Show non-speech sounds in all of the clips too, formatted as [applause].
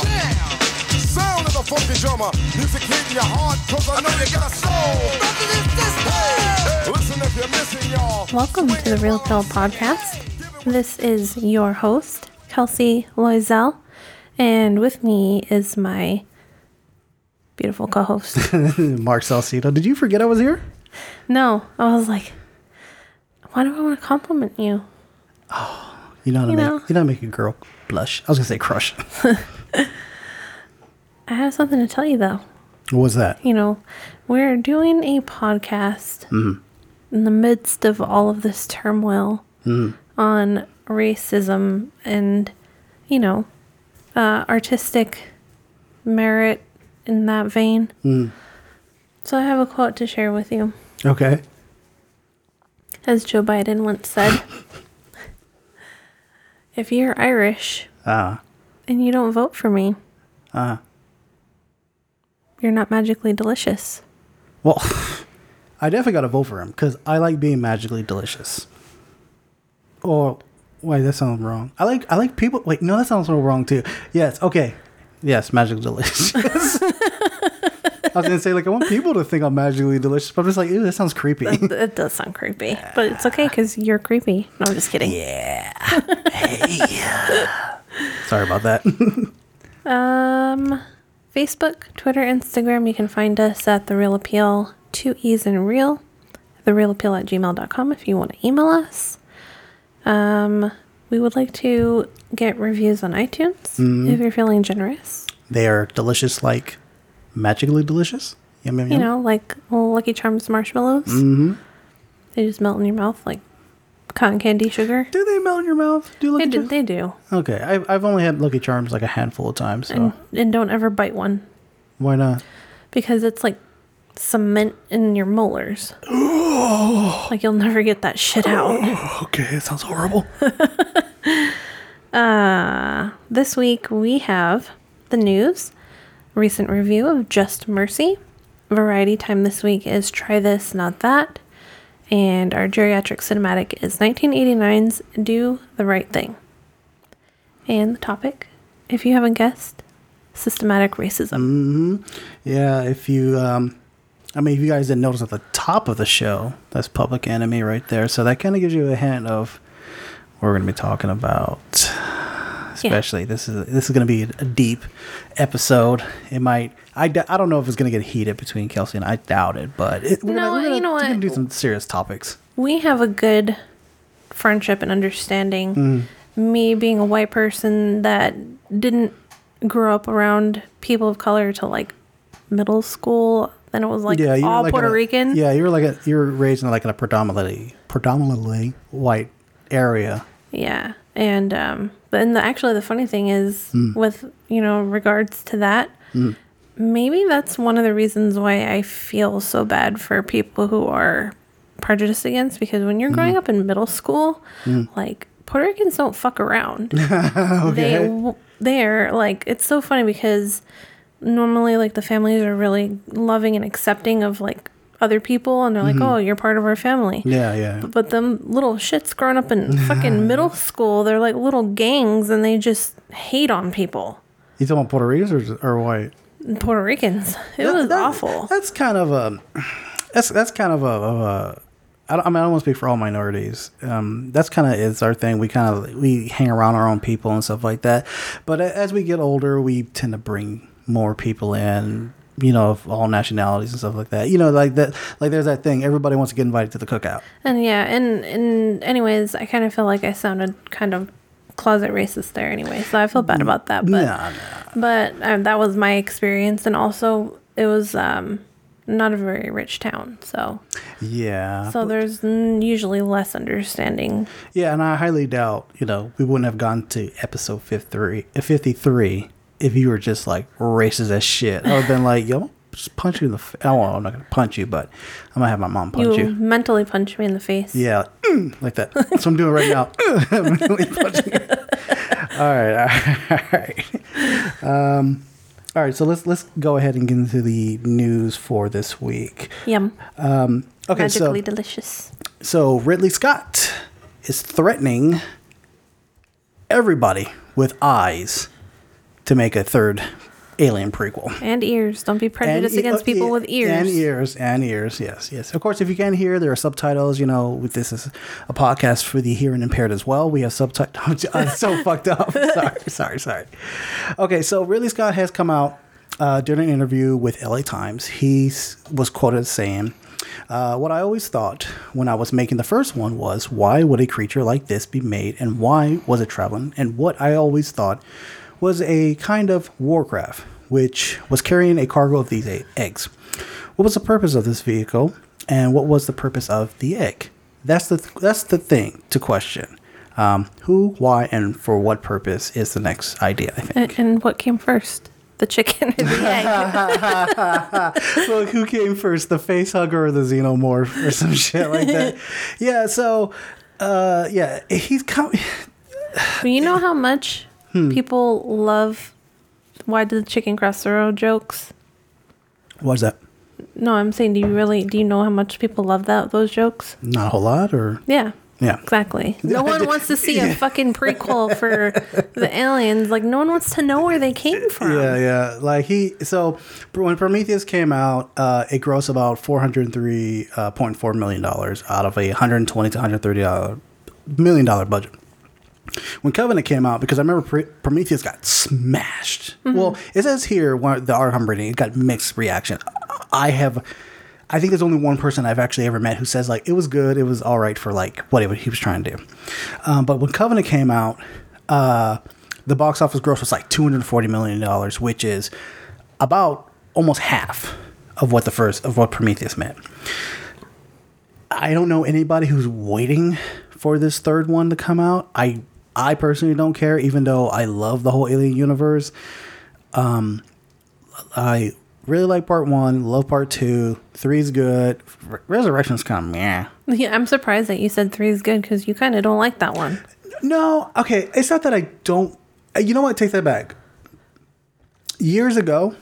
Sound of the funky drummer. Music hitting your heart, cause I know you got a soul. Listen if you're missing, y'all. Welcome to the Reel Appeal Podcast. This is your host, Kelsey Loisel, and with me is my beautiful co host. [laughs] Mark Salcedo. Did you forget I was here? no, I was like, why do I want to compliment you? Oh, you know how to You make know. you know how to make a girl blush. I was gonna say crush. [laughs] I have something to tell you though. what was that? You know, we're doing a podcast mm-hmm. in the midst of all of this turmoil mm-hmm. on racism and, you know, uh, artistic merit in that vein. Mm-hmm. So I have a quote to share with you. Okay. As Joe Biden once said, [laughs] if you're Irish Ah. and you don't vote for me, Ah. you're not magically delicious. Well, [laughs] I definitely got to vote for him because I like being magically delicious. Or wait, that sounds wrong. I like I like people. Wait, no, that sounds so wrong too. Yes. Okay. Yes, magically delicious. [laughs] [laughs] I was gonna say like I want people to think I'm magically delicious, but I'm just like, ew, that sounds creepy. It, it does sound creepy, but it's okay because you're creepy. No, I'm just kidding. Yeah. hey. [laughs] Sorry about that. Um, Facebook, Twitter, Instagram, you can find us at The Reel Appeal, two E's and real, The Reel Appeal at gmail.com if you want to email us. Um, we would like to get reviews on iTunes if you're feeling generous. they are delicious, like magically delicious. Yum yum You yum. know, like Lucky Charms marshmallows. Mm-hmm. They just melt in your mouth like cotton candy sugar. Do they melt in your mouth? Do They Lucky do, Charms? they do. Okay, I've, I've only had Lucky Charms like a handful of times. So And, and don't ever bite one why not? because it's like cement in your molars. like you'll never get that shit out. Okay, it sounds horrible. [laughs] Uh, this week we have the news, recent review of Just Mercy. Variety time this week is Try This, Not That. And our geriatric cinematic is 1989's Do the Right Thing. And the topic, if you haven't guessed, systematic racism. Yeah, if you, um, I mean, if you guys didn't notice at the top of the show, that's Public Enemy right there. So that kind of gives you a hint of what we're going to be talking about. Especially this is this is going to be a deep episode. It might I, I don't know if it's going to get heated between Kelsey and I. Doubt it, but it, we're No, gonna, you know gonna do some serious topics. we have a good friendship and understanding. Me being a white person that didn't grow up around people of color till like middle school, then it was like were all like Puerto a- Rican. Yeah, you were like a, you were raised in like in a predominantly predominantly white area. Yeah. And um but and the actually the funny thing is Hmm. with, you know, regards to that, maybe that's one of the reasons why I feel so bad for people who are prejudiced against because when you're Hmm. growing up in middle school, like Puerto Ricans don't fuck around. [laughs] They they're like it's so funny because normally like the families are really loving and accepting of like other people and they're like, "Oh, you're part of our family." Mm-hmm. Yeah, yeah. But them little shits growing up in [laughs] fucking middle school, they're like little gangs and they just hate on people. You talking about Puerto Ricans or, or white? Puerto Ricans. It was That- awful. That's kind of a. That's that's kind of a. Of a I, don't, mean, I don't want to speak for all minorities. Um, that's kind of it's our thing. We kind of we hang around our own people and stuff like that. But as we get older, we tend to bring more people in. You know, of all nationalities and stuff like that. You know, like that. Like there's that thing. Everybody wants to get invited to the cookout. And yeah, and and anyways, I kind of feel like I sounded kind of closet racist there anyway. So I feel bad about that. But Nah, nah. but um, that was my experience and also it was um not a very rich town. So Yeah. so there's mm, usually less understanding. Yeah, and I highly doubt, you know, we wouldn't have gone to episode 53, uh, 53 if you were just like racist as shit. I would have been like, yo, just punch you in the face. Oh, well, I'm not going to punch you, but I'm going to have my mom punch You you. mentally punch me in the face. Yeah, like that. That's what I'm doing right now. [laughs] [laughs] Mentally punching you. all right, all right. Um, all right, so let's let's go ahead and get into the news for this week. Yum. Um, okay, so delicious. So Ridley Scott is threatening everybody with eyes to make a third Alien prequel. And ears. Don't be prejudiced e- against uh, people yeah, with ears. And ears, and ears, yes, yes. Of course, if you can't hear, there are subtitles. You know, this is a podcast for the hearing impaired as well. We have subtitles. [laughs] I'm so [laughs] fucked up. [laughs] Sorry, sorry, sorry. Okay, so Ridley Scott has come out uh, during an interview with LA Times. He was quoted as saying, uh, what I always thought when I was making the first one was, why would a creature like this be made, and why was it traveling? And what I always thought was a kind of warcraft, which was carrying a cargo of these eggs. What was the purpose of this vehicle, and what was the purpose of the egg? That's the that's the thing to question. Um, who, why, and for what purpose is the next idea? I think. And, and what came first? The chicken or the egg? [laughs] Look, who came first, the face hugger or the xenomorph or some shit like that? [laughs] Yeah. So, uh, yeah, he's coming. [sighs] But you know how much Hmm. people love why did the chicken cross the road jokes? What's that? No, I'm saying, do you really do you know how much people love that those jokes? Not a whole lot, or Yeah, yeah. exactly. No one wants to see a [laughs] fucking prequel for the aliens. Like no one wants to know where they came from. Yeah, yeah. Like he, so when Prometheus came out, uh, it grossed about four hundred three point four million dollars out of a hundred twenty to hundred thirty dollar million dollar budget. When Covenant came out, because I remember Pre- Prometheus got smashed. Well, it says here one, the art reading, it got mixed reaction. I have, I think there's only one person I've actually ever met who says like it was good, it was all right for like whatever he was trying to do. Um, but when Covenant came out, uh, the box office gross was like 240 million dollars, which is about almost half of what the first of what Prometheus meant. I don't know anybody who's waiting for this third one to come out. I I personally don't care, even though I love the whole Alien universe. Um, I really like part one, love part two. Three's good. Re- Resurrection's kind of meh. Yeah, I'm surprised that you said three is good because you kind of don't like that one. No, okay. It's not that I don't. uh, You know what? Take that back. Years ago,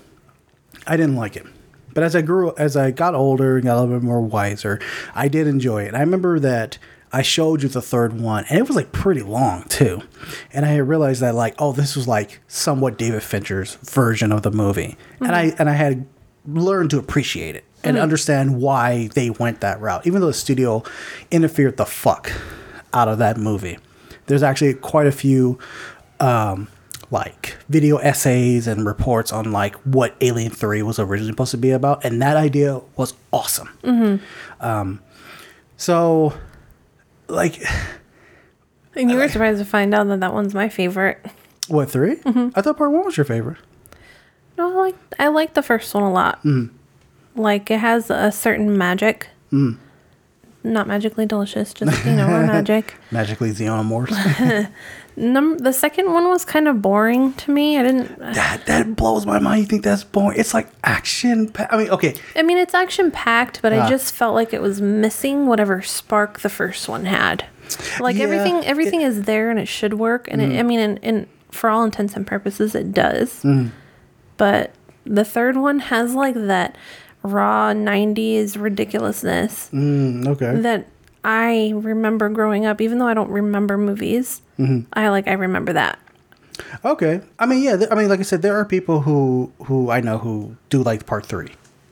I didn't like it, but as I grew, as I got older and got a little bit more wiser, I did enjoy it. I remember that I showed you the third one, and it was like pretty long too. And I realized that like, oh, this was like somewhat David Fincher's version of the movie, and I and I had learned to appreciate it and understand why they went that route, even though the studio interfered the fuck out of that movie. There's actually quite a few um, like video essays and reports on like what Alien Three was originally supposed to be about, and that idea was awesome. Um, so, like, And you were surprised to find out that that one's my favorite. what 3 mm-hmm. I thought part one was your favorite. No, I like I like the first one a lot. Mm. Like it has a certain magic. Mm. Not magically delicious, just you know, [laughs] magic. Magically xenomorphs. [laughs] Num- the second one was kind of boring to me. I didn't. that that blows my mind. You think that's boring? It's like action. pa- I mean, okay, I mean, it's action packed, but Ah. I just felt like it was missing whatever spark the first one had. Like Yeah, everything, everything is there and it should work. And it, I mean, and, and for all intents and purposes, it does. But the third one has like that raw '90s ridiculousness Mm, okay. that I remember growing up. Even though I don't remember movies, I like I remember that. Okay. I mean, yeah. th- I mean, like I said, there are people who who I know who do like part three,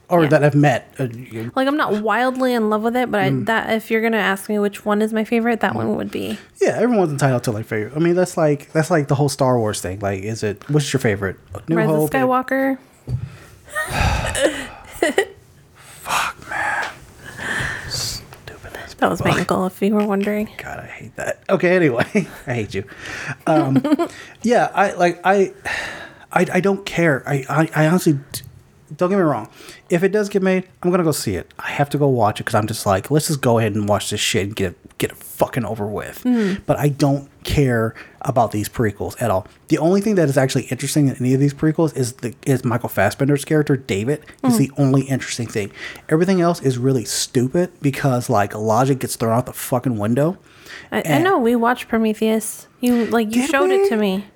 or Yeah. that I've met. Uh, Like I'm not wildly in love with it, but Mm. I, that if you're gonna ask me which one is my favorite, that one would be. yeah, everyone's entitled to like favorite. I mean, that's like that's like the whole Star Wars thing. Like, is it what's your favorite? New Rise of Hope, Skywalker. Stupid ass. That was my ankle, if you were wondering. God, I hate that. Okay, anyway, [laughs] I hate you. Um, [laughs] yeah, I like I, I, I don't care. I, I, I honestly, don't get me wrong. If it does get made, I'm gonna go see it. I have to go watch it because I'm just like, let's just go ahead and watch this shit and get it, get it fucking over with. But I don't care about these prequels at all. The only thing that is actually interesting in any of these prequels is the is Michael Fassbender's character David. Is the only interesting thing. Everything else is really stupid because like logic gets thrown out the fucking window. I, I know we watched Prometheus. You like you showed we? it to me.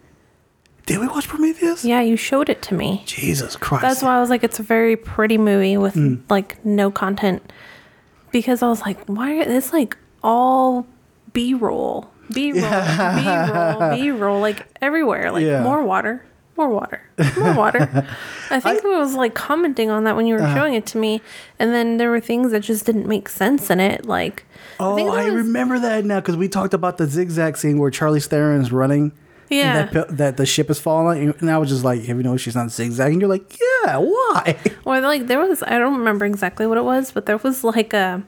Did we watch Prometheus? Yeah, you showed it to me. Jesus Christ. That's why I was like, it's a very pretty movie with Mm. like no content. Because I was like, why? It's like all B roll, B roll, B roll, B roll, like everywhere. Like Yeah. more water, more water, more water. [laughs] I think I, was like commenting on that when you were uh, showing it to me, and then there were things that just didn't make sense in it. Like, oh, I, I was, remember that now because we talked about the zigzag scene where Charlie Theron's running. Yeah, that, that, the ship is falling, and I was just like, "Have you noticed she's not zigzagging?" You're like, "Yeah, why?" Or like there was, I don't remember exactly what it was, but there was like a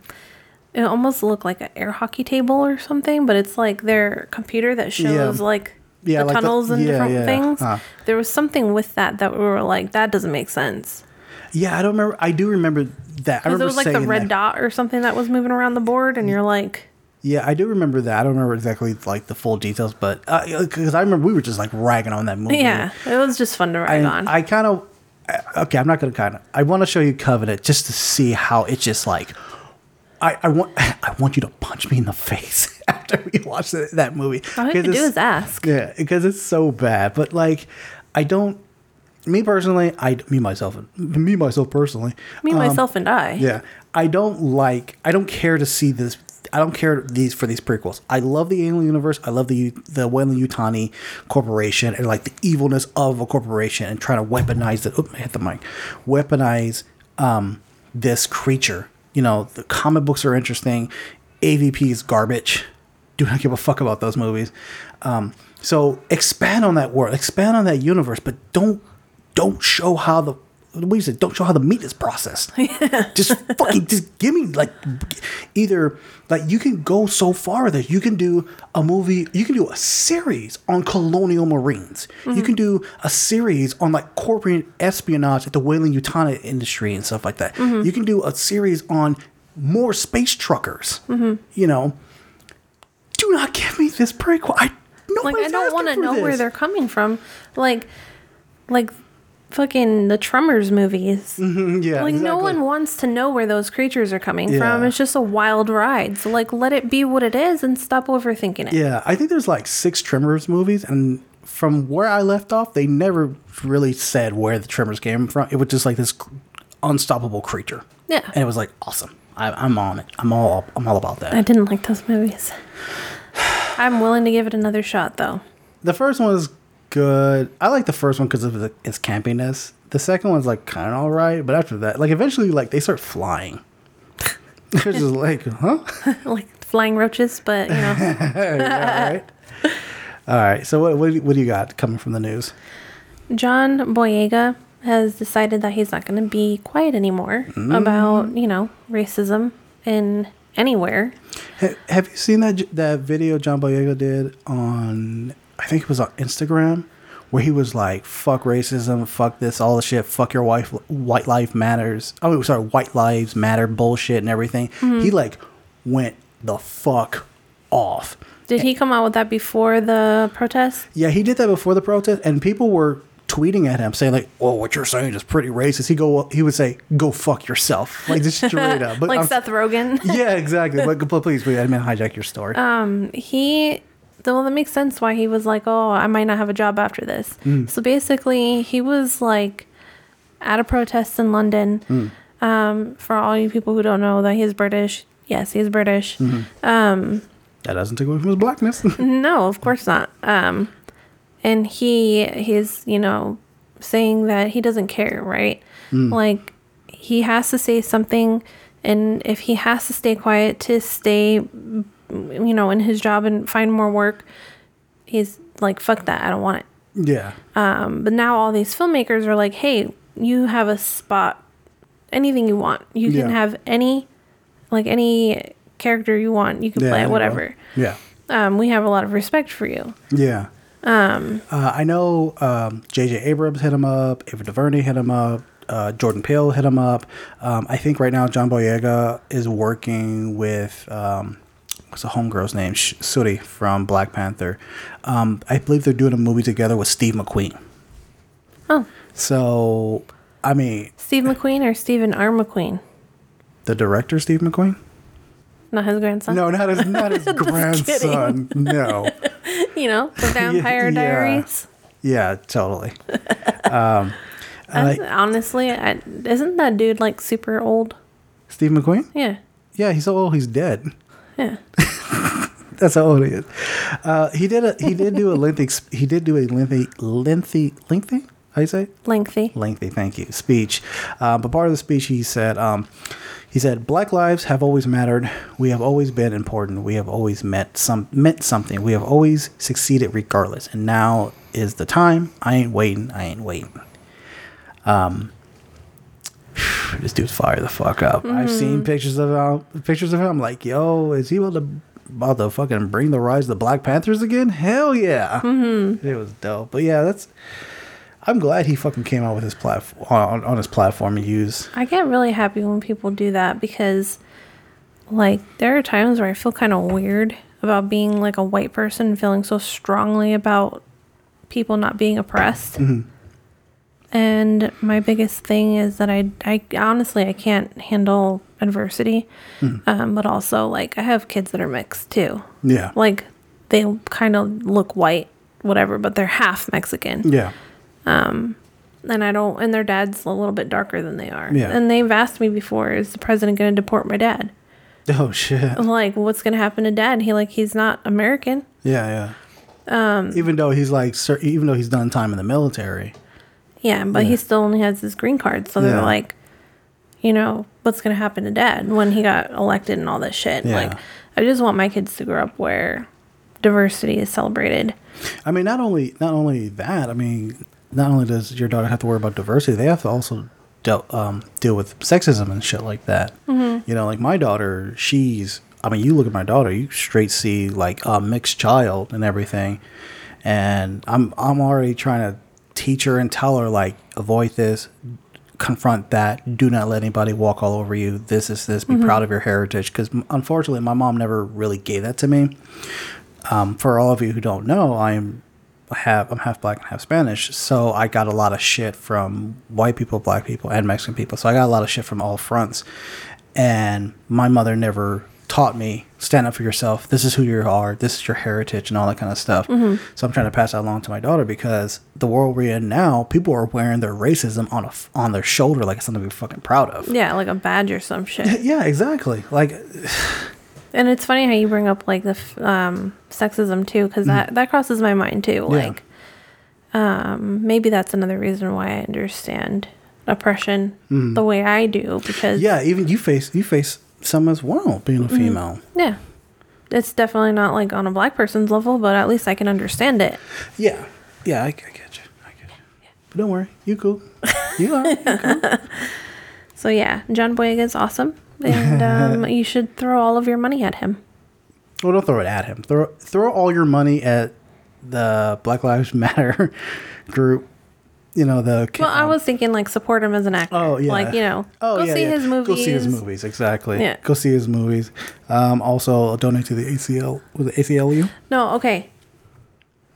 it almost looked like an air hockey table or something, but it's like their computer that shows yeah. like yeah, the like tunnels the, and yeah, different things. Huh. There was something with that that we were like, that doesn't make sense. Yeah, I don't remember. I do remember that. I remember it was like the red that. dot or something that was moving around the board, and you're like. Yeah, I do remember that. I don't remember exactly like the full details, but because uh, I remember we were just like ragging on that movie. Yeah, it was just fun to rag on. I kind of okay. I'm not gonna kind of. I want to show you Covenant just to see how it just like I, I want [laughs] I want you to punch me in the face [laughs] after we watch the, that movie. All you have to do is ask. Yeah, because it's so bad. But like, I don't. Me personally, I me myself me myself personally. Me um, myself and I. Yeah, I don't like. I don't care to see this. I don't care these for these prequels. I love the alien universe. I love the the Weyland-Yutani corporation and like the evilness of a corporation and trying to weaponize it. Oop, I hit the mic. Weaponize um, this creature you know, the comic books are interesting. AVP is garbage. Do not give a fuck about those movies. Um, so expand on that world, expand on that universe, but don't don't show how the what do you say? Don't show how the meat is processed. [laughs] Yeah. Just fucking just give me like either like you can go so far that you can do a movie, you can do a series on colonial marines. Mm-hmm. You can do a series on like corporate espionage at the Weyland-Yutani industry and stuff like that. Mm-hmm. You can do a series on more space truckers. Mm-hmm. You know, do not give me this prequel. I like I don't want to know this. where they're coming from. Like, like fucking the Tremors movies. Mm-hmm, yeah, like exactly. no one wants to know where those creatures are coming yeah. from. It's just a wild ride. So like, let it be what it is and stop overthinking it. Yeah, I think there's like six Tremors movies, and from where I left off, they never really said where the Tremors came from. It was just like this unstoppable creature. Yeah, and it was like awesome. I, am on it. I'm all. I'm all about that. I didn't like those movies. [sighs] I'm willing to give it another shot, though. The first one was good. I like the first one because of the, its campiness. The second one's like kind of all right, but after that, like eventually, like they start flying. [laughs] They're just like, huh? [laughs] like flying roaches, but you know. [laughs] yeah, right. All right. So what what, what do you got coming from the news? John Boyega has decided that he's not going to be quiet anymore mm. about you know racism in anywhere. Have you seen that that video John Boyega did on I think it was on Instagram where he was like, "Fuck racism, fuck this, all the shit, fuck your wife, white life matters." Oh, sorry, white lives matter bullshit and everything. Mm-hmm. He like went the fuck off. Did and, he come out with that before the protest? Yeah, he did that before the protest, and people were tweeting at him saying like, "Well, what you're saying is pretty racist." He go, he would say, "Go fuck yourself," [laughs] like just straight up. But like I'm, Seth Rogen. [laughs] yeah, exactly. But please, please, I didn't hijack your story. Um, he well, that makes sense why he was like, oh, I might not have a job after this. Mm. So basically, he was like at a protest in London. Mm. Um, for all you people who don't know that he's British, yes, he's British. Mm-hmm. Um, that doesn't take away from his blackness. [laughs] no, of course not. Um, and he he's you know saying that he doesn't care, right? Mm. Like he has to say something, and if he has to stay quiet to stay you know, in his job and find more work, he's like, fuck that, I don't want it. Yeah. Um, but now all these filmmakers are like, hey, you have a spot, anything you want. You can yeah. have any, like any character you want. You can yeah, play it, whatever. Yeah. Um, we have a lot of respect for you. Yeah. Um, uh, I know um, J.J. Abrams hit him up. Ava DuVernay hit him up. Uh, Jordan Peele hit him up. Um, I think right now John Boyega is working with um, what's the homegirl's name? Shuri from Black Panther. Um, I believe they're doing a movie together with Steve McQueen. Oh. So, I mean. Steve McQueen or Steven R. McQueen? The director, Steve McQueen? Not his grandson? No, not his, not his [laughs] grandson. No. [laughs] you know, the [laughs] Vampire yeah, Diaries? Yeah, totally. um, I, honestly, I, isn't that dude like super old? Steve McQueen? Yeah. Yeah, he's old, he's dead. Yeah. [laughs] That's how old he is. Uh, he did a he did do a lengthy he did do a lengthy lengthy lengthy? How you say? Lengthy. lengthy thank you. Speech. Uh, but part of the speech he said um, he said black lives have always mattered. We have always been important. We have always met some meant something. We have always succeeded regardless. And now is the time. I ain't waiting. I ain't waiting. Um [sighs] this dude's fire the fuck up i've seen pictures of him pictures of him I'm like yo is he about to about to fucking bring the rise of the black panthers again hell yeah mm-hmm. it was dope but yeah that's I'm glad he fucking came out with his platform on, on his platform and use. I get really happy when people do that because, like, there are times where I feel kind of weird about being like a white person feeling so strongly about people not being oppressed. And my biggest thing is that I, I honestly I can't handle adversity, um, but also like I have kids that are mixed too. Yeah. Like they kind of look white, whatever, but they're half Mexican Yeah. um, and I don't, and their dad's a little bit darker than they are. Yeah. And they've asked me before, is the president going to deport my dad? Oh shit. Like, what's going to happen to dad? He like, he's not American. Yeah, yeah. Um, even though he's like, cer- even though he's done time in the military. Yeah, but Yeah. he still only has his green card. So they're Yeah. like, you know, what's going to happen to dad when he got elected and all this shit? Yeah. Like, I just want my kids to grow up where diversity is celebrated. I mean, not only not only that. I mean, not only does your daughter have to worry about diversity, they have to also deal um, deal with sexism and shit like that. You know, like my daughter, she's. I mean, you look at my daughter, you straight see like a mixed child and everything, and I'm I'm already trying to teach her and tell her like avoid this, confront that, do not let anybody walk all over you. This is this. Be proud of your heritage, because unfortunately, my mom never really gave that to me um, for all of you who don't know, I'm have I'm half black and half Spanish, so I got a lot of shit from white people, black people, and Mexican people. So I got a lot of shit from all fronts, and my mother never taught me stand up for yourself. This is who you are. This is your heritage, and all that kind of stuff. So I'm trying to pass that along to my daughter because the world we're in now, people are wearing their racism on a f- on their shoulder like it's something to be fucking proud of. Yeah, like a badge or some shit. Yeah, exactly. Like, [sighs] And it's funny how you bring up like the f- um, sexism too, because that that crosses my mind too. Yeah. Like, um, maybe that's another reason why I understand oppression the way I do because yeah, even you face you face some as well being a female. yeah, it's definitely not like on a black person's level, but at least I can understand it. Yeah, yeah, I, I get you. I get you. But don't worry, you cool. You are. you cool. [laughs] So yeah, John Boyega is awesome, and um, [laughs] you should throw all of your money at him. Well, don't throw it at him. Throw throw all your money at the Black Lives Matter [laughs] group. You know the. Well, I was thinking like support him as an actor. Oh yeah. like you know, Oh go yeah. see yeah. his movies. Go see his movies. Exactly. Yeah. Go see his movies. Um, also donate to the ACL. Was it ACLU? No, okay.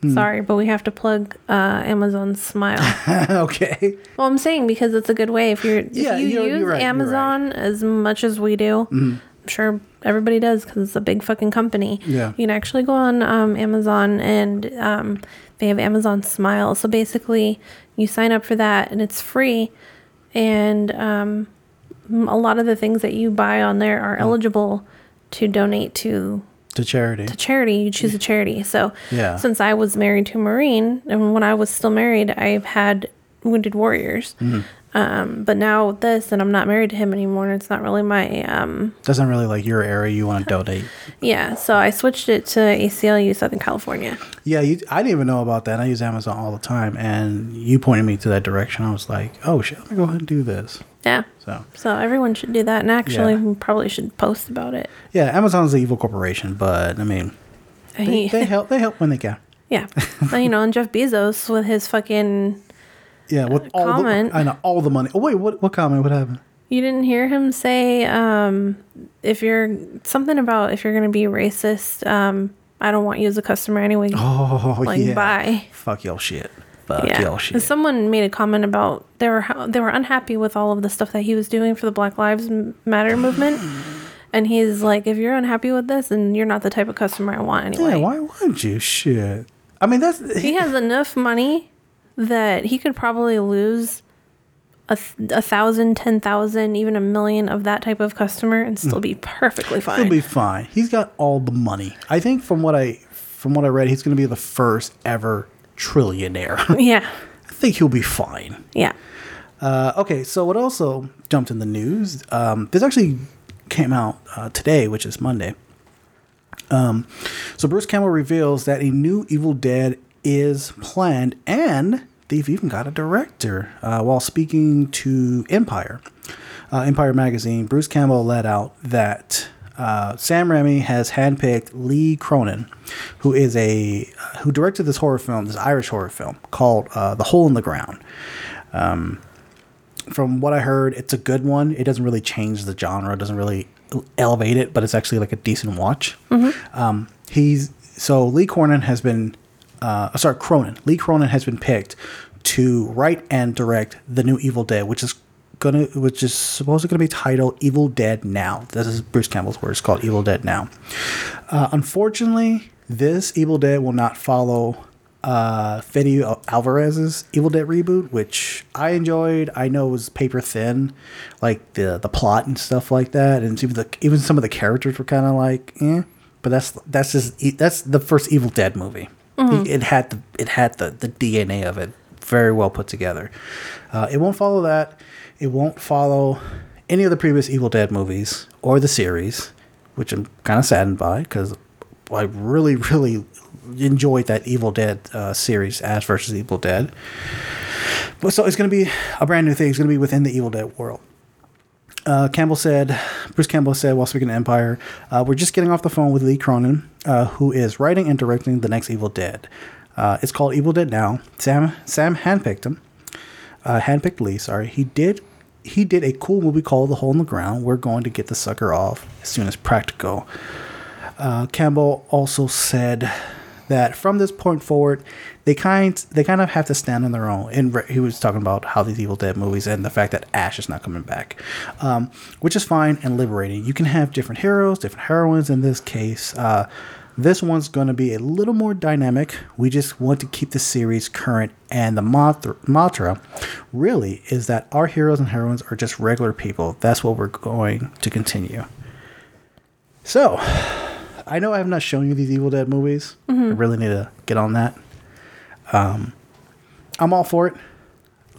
Hmm. Sorry, but we have to plug uh, Amazon Smile. [laughs] okay. well, I'm saying because it's a good way if you're if Yeah, you you're- use you're right, Mm-hmm. Amazon as much as we do. I'm sure everybody does because it's a big fucking company. Yeah. you can actually go on um, Amazon and um, they have Amazon Smile. So basically, you sign up for that and it's free, and um, a lot of the things that you buy on there are eligible to donate to To charity. To charity, you choose a charity. So Yeah. since I was married to a Marine, and when I was still married, I've had Wounded Warriors. Mm-hmm. Um, but now with this, and I'm not married to him anymore, and it's not really my um, Doesn't really like your area. You want to donate. yeah. So I switched it to ACLU Southern California. Yeah, you, I didn't even know about that. I use Amazon all the time, and you pointed me to that direction. I was like, "Oh shit, let me go ahead and do this." Yeah. So So everyone should do that, and actually, Yeah. we probably should post about it. yeah, Amazon's an evil corporation, but I mean, they, they [laughs] help. They help when they can. yeah, you know, and Jeff Bezos with his fucking. Yeah, with all comment. the I know all the money. Oh wait, what what comment? What happened? You didn't hear him say um, if you're something about if you're going to be racist. Um, I don't want you as a customer anyway. Oh [laughs] like yeah. bye. Fuck your shit. Fuck yeah. your And shit. someone made a comment about they were they were unhappy with all of the stuff that he was doing for the Black Lives Matter movement, [laughs] and he's like, if you're unhappy with this, then you're not the type of customer I want anyway. yeah, why wouldn't you? Shit. I mean, that's He has enough money that he could probably lose a, th- a thousand, ten thousand, even a million of that type of customer and still be perfectly fine. He'll be fine. He's got all the money. I think from what I from what I read, he's going to be the first ever trillionaire. [laughs] yeah. I think he'll be fine. Yeah. Uh, okay, so what also jumped in the news? Um, this actually came out uh, today, which is Monday. Um, so Bruce Campbell reveals that a new Evil Dead is planned, and they've even got a director. Uh, while speaking to Empire, uh, Empire magazine, Bruce Campbell let out that uh, Sam Raimi has handpicked Lee Cronin, who is a who directed this horror film, this Irish horror film called uh, The Hole in the Ground. Um, from what I heard, it's a good one. It doesn't really change the genre, it doesn't really elevate it, but it's actually like a decent watch. Um, he's so Lee Cronin has been, uh, sorry, Cronin. Lee Cronin has been picked to write and direct the new Evil Dead, which is gonna, which is supposedly gonna be titled Evil Dead Now. This is Bruce Campbell's words, called Evil Dead Now. Uh, unfortunately, this Evil Dead will not follow uh, Fede Alvarez's Evil Dead reboot, which I enjoyed. I know it was paper thin, like the the plot and stuff like that, and even the even some of the characters were kind of like, eh. But that's that's just that's the first Evil Dead movie. It had the it had the the DNA of it very well put together. Uh, it won't follow that. It won't follow any of the previous Evil Dead movies or the series, which I'm kind of saddened by because I really, really enjoyed that Evil Dead uh, series, Ash versus Evil Dead. But so it's going to be a brand new thing. It's going to be within the Evil Dead world. Uh, Campbell said, Bruce Campbell said while speaking to Empire, uh, we're just getting off the phone with Lee Cronin, uh, who is writing and directing the next Evil Dead. Uh, it's called Evil Dead Now. Sam Sam handpicked him, uh, handpicked Lee. Sorry, he did. He did a cool movie called The Hole in the Ground. We're going to get the sucker off as soon as practical. Uh, Campbell also said that from this point forward, they kind they kind of have to stand on their own. And he was talking about how these Evil Dead movies and the fact that Ash is not coming back, um, which is fine and liberating. You can have different heroes, different heroines. In this case, uh, this one's going to be a little more dynamic. We just want to keep the series current, and the mantra, really is that our heroes and heroines are just regular people. That's what we're going to continue. So, I know I have not shown you these Evil Dead movies. I really need to get on that. Um, I'm all for it.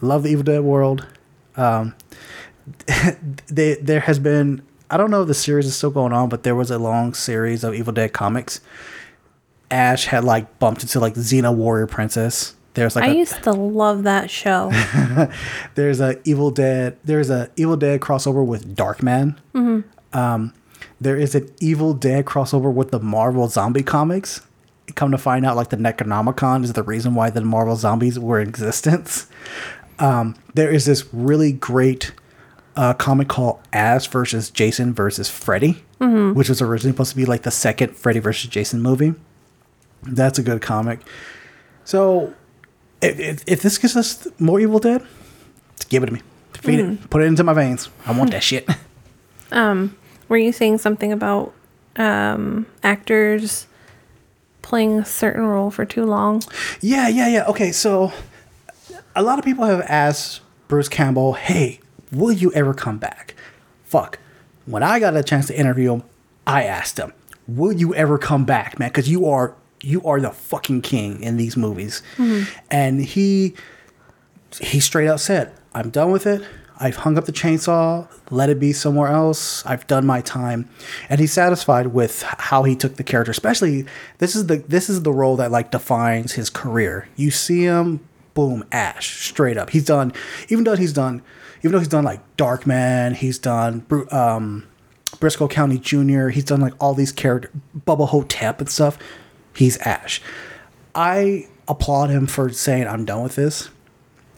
Love the Evil Dead world. Um, [laughs] they, there has been, I don't know if the series is still going on, but there was a long series of Evil Dead comics. Ash had like bumped into like Xena Warrior Princess. There's like I a, used to love that show. [laughs] there's a Evil Dead. There's a Evil Dead crossover with Darkman. Um, there is an Evil Dead crossover with the Marvel zombie comics. Come to find out, like the Necronomicon is the reason why the Marvel zombies were in existence. Um, there is this really great uh, comic called Ash versus Jason versus Freddy, which was originally supposed to be like the second Freddy versus Jason movie. That's a good comic. So, if, if, if this gives us more Evil Dead, give it to me. Feed it. Put it into my veins. I want that shit. [laughs] Um, were you saying something about um, actors playing a certain role for too long? Yeah, yeah, yeah. Okay, so a lot of people have asked Bruce Campbell, "Hey, will you ever come back?" Fuck. When I got a chance to interview him, I asked him, "Will you ever come back, man? Because you are you are the fucking king in these movies." Mm-hmm. And he he straight out said, "I'm done with it. I've hung up the chainsaw. Let it be somewhere else. I've done my time." And he's satisfied with how he took the character. Especially this is the this is the role that like defines his career. You see him, boom, Ash, straight up. He's done. Even though he's done, even though he's done like Darkman, he's done um, Brisco County Jr. He's done like all these character, Bubba Ho-Tep and stuff. He's Ash. I applaud him for saying I'm done with this.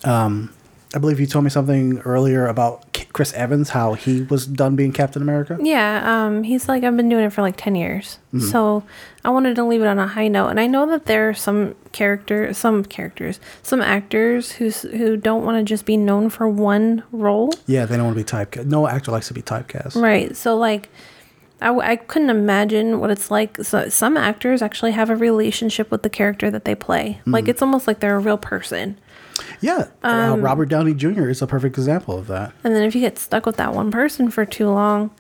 Um, I believe you told me something earlier about Chris Evans, how he was done being Captain America. Yeah, um, he's like, I've been doing it for like 10 years. So I wanted to leave it on a high note. And I know that there are some characters, some characters, some actors who's, who don't want to just be known for one role. Yeah, they don't want to be typecast. No actor likes to be typecast. Right. So, like, I, w- I couldn't imagine what it's like. So, some actors actually have a relationship with the character that they play. Like, it's almost like they're a real person. Yeah, uh, Robert Downey Jr. is a perfect example of that. And then if you get stuck with that one person for too long,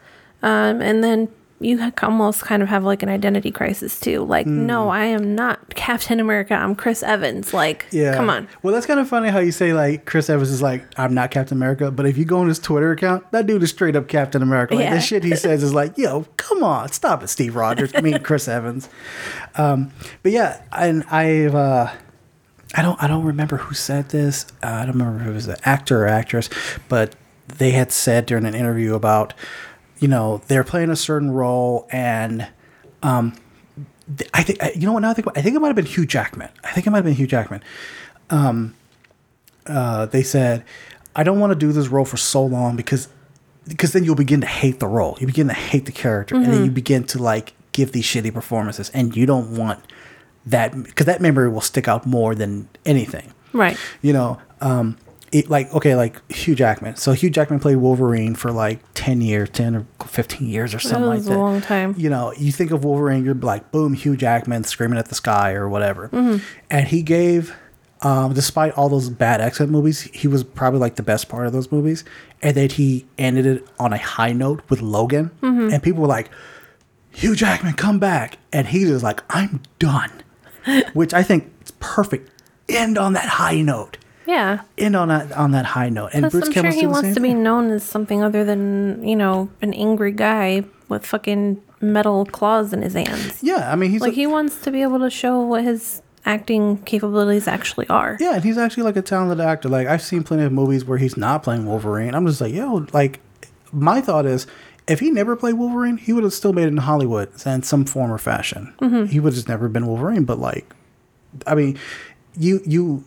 um, and then you almost kind of have like an identity crisis too. Like, Hmm. no, I am not Captain America. I'm Chris Evans. Like, Yeah. come on. Well, that's kind of funny how you say like Chris Evans is like I'm not Captain America, but if you go on his Twitter account, that dude is straight up Captain America. Like Yeah. the shit he [laughs] says is like, yo, come on, stop it, Steve Rogers. I mean Chris Evans. Um, but yeah, and I've uh, I don't I don't remember who said this. Uh, I don't remember if it was an actor or actress, but they had said during an interview about you know they're playing a certain role and um, I think you know what now I think I think it might have been Hugh Jackman. I think it might have been Hugh Jackman. Um, uh, they said, "I don't want to do this role for so long because because then you'll begin to hate the role. You begin to hate the character, and then you begin to like give these shitty performances, and you don't want that because that memory will stick out more than anything." Right. you know, um, it, like okay, like Hugh Jackman. So Hugh Jackman played Wolverine for like ten years, ten or fifteen years, or something was like a that. long time. You know, you think of Wolverine, you're like, boom, Hugh Jackman screaming at the sky or whatever, and he gave. Um, despite all those bad X Men movies, he was probably like the best part of those movies, and then he ended it on a high note with Logan, and people were like, "Hugh Jackman, come back!" And he was like, "I'm done," which I think is perfect. End on that high note. Yeah. End on that on that high note. And Bruce I'm sure he wants to be thing. known as something other than, you know, an angry guy with fucking metal claws in his hands. Yeah, I mean he's Like, a- he wants to be able to show what his acting capabilities actually are. Yeah, and he's actually like a talented actor. Like I've seen plenty of movies where he's not playing Wolverine. I'm just like, yo, like my thought is if he never played Wolverine, he would have still made it in Hollywood in some form or fashion. Mm-hmm. He would have just never been Wolverine. But like, I mean, you you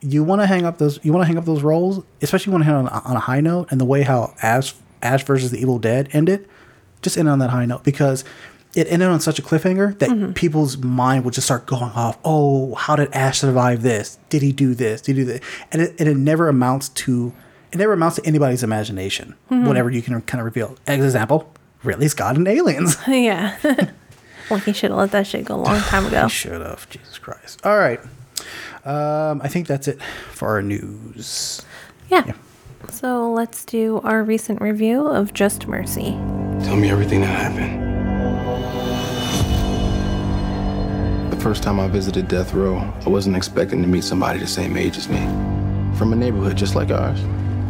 you want to hang up those you want to hang up those roles, especially when hang on on a high note. And the way how Ash Ash versus the Evil Dead ended, just end on that high note because. It ended on such a cliffhanger that mm-hmm. people's mind would just start going off. Oh, how did Ash survive this? Did he do this? Did he do that? And it, and it never amounts to it never amounts to anybody's imagination. Whatever you can kind of reveal. As example, Ridley Scott and Aliens. [laughs] yeah. [laughs] like, he should have let that shit go a long time [sighs] ago. He should have. Jesus Christ. All right. Um, I think that's it for our news. Yeah. So let's do our recent review of Just Mercy. Tell me everything that happened. The first time I visited Death Row, I wasn't expecting to meet somebody the same age as me. From a neighborhood just like ours.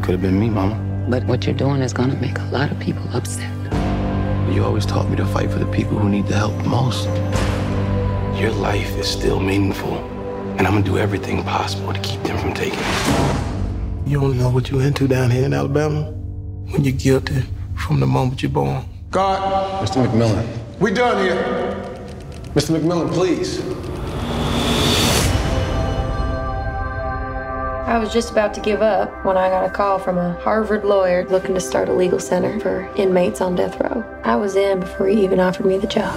Could have been me, Mama. But what you're doing is gonna make a lot of people upset. You always taught me to fight for the people who need the help most. Your life is still meaningful, and I'm gonna do everything possible to keep them from taking it. You don't know what you're into down here in Alabama when you're guilty from the moment you're born. God, Mr. McMillian. we done here. Mr. McMillian, please. I was just about to give up when I got a call from a Harvard lawyer looking to start a legal center for inmates on death row. I was in before he even offered me the job.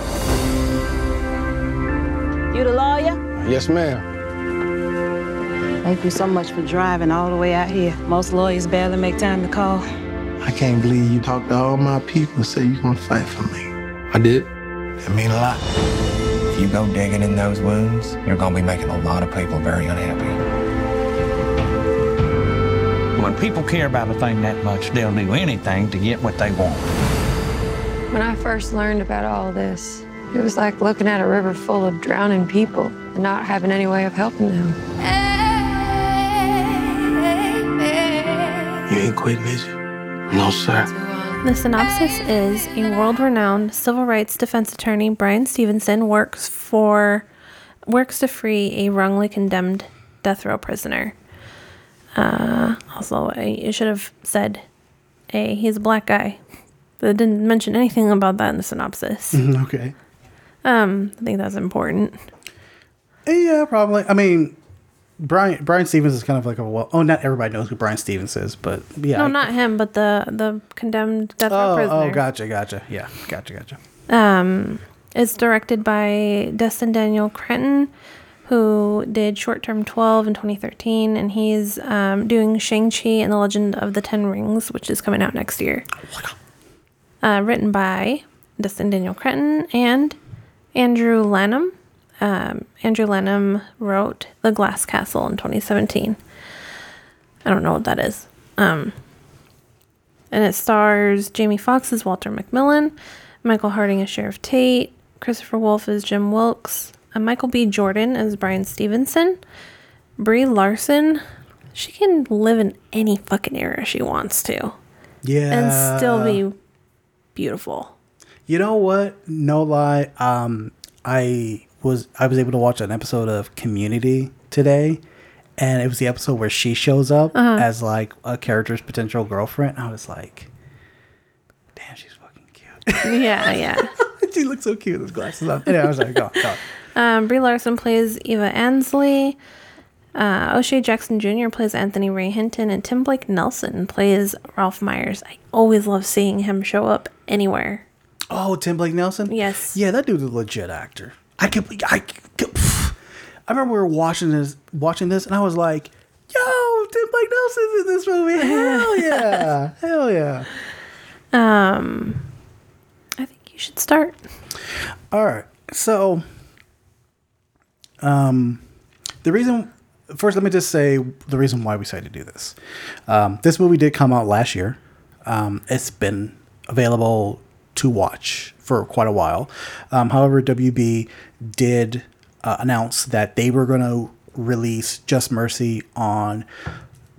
You the lawyer? Yes, ma'am. Thank you so much for driving all the way out here. Most lawyers barely make time to call. I can't believe you talked to all my people and said you're gonna fight for me. I did. That mean a lot. If you go digging in those wounds, you're gonna be making a lot of people very unhappy. When people care about a thing that much, they'll do anything to get what they want. When I first learned about all this, it was like looking at a river full of drowning people and not having any way of helping them. You ain't quitting, is you? No, sir. The synopsis is a world renowned civil rights defense attorney, Bryan Stevenson, works for works to free a wrongly condemned death row prisoner. Uh, also, I, I should have said hey, he's a black guy. But it didn't mention anything about that in the synopsis. [laughs] okay. Um, I think that's important. Yeah, probably. I mean, Brian Brian Stevens is kind of like a well. Oh, not everybody knows who Brian Stevens is, but yeah. No, I- not him, but the the condemned death row Oh, prisoner. oh, gotcha, gotcha. Yeah, gotcha, gotcha. Um, it's directed by Destin Daniel Cretton, who did Short Term 12 in 2013, and he's um, doing Shang-Chi and the Legend of the Ten Rings, which is coming out next year. Uh, written by Destin Daniel Cretton and Andrew Lanham. Um, Andrew Lanham wrote The Glass Castle in 2017. I don't know what that is. Um, and it stars Jamie Foxx as Walter McMillian, Michael Harding as Sheriff Tate, Christopher Wolf as Jim Wilkes, Michael B. Jordan as Bryan Stevenson. Brie Larson, she can live in any fucking era she wants to Yeah. and still be beautiful. You know what? No lie. Um, I was I was able to watch an episode of Community today, and it was the episode where she shows up Uh-huh. as like a character's potential girlfriend. I was like, damn, she's fucking cute. Yeah, yeah. [laughs] she looks so cute with glasses on. Anyway, I was like, go, go. Um, Brie Larson plays Eva Ansley. Uh, O'Shea Jackson Jr. plays Anthony Ray Hinton, and Tim Blake Nelson plays Ralph Myers. I always love seeing him show up anywhere. Oh, Tim Blake Nelson. Yes. Yeah, that dude's a legit actor. I could. I. Could, [sighs] I remember we were watching this, watching this, and I was like, "Yo, Tim Blake Nelson's in this movie! [laughs] Hell yeah! Hell yeah!" Um, I think you should start. All right. So, um, the reason first, let me just say the reason why we decided to do this. Um, this movie did come out last year. Um, it's been available to watch for quite a while. Um, however, WB did uh, announce that they were going to release Just Mercy on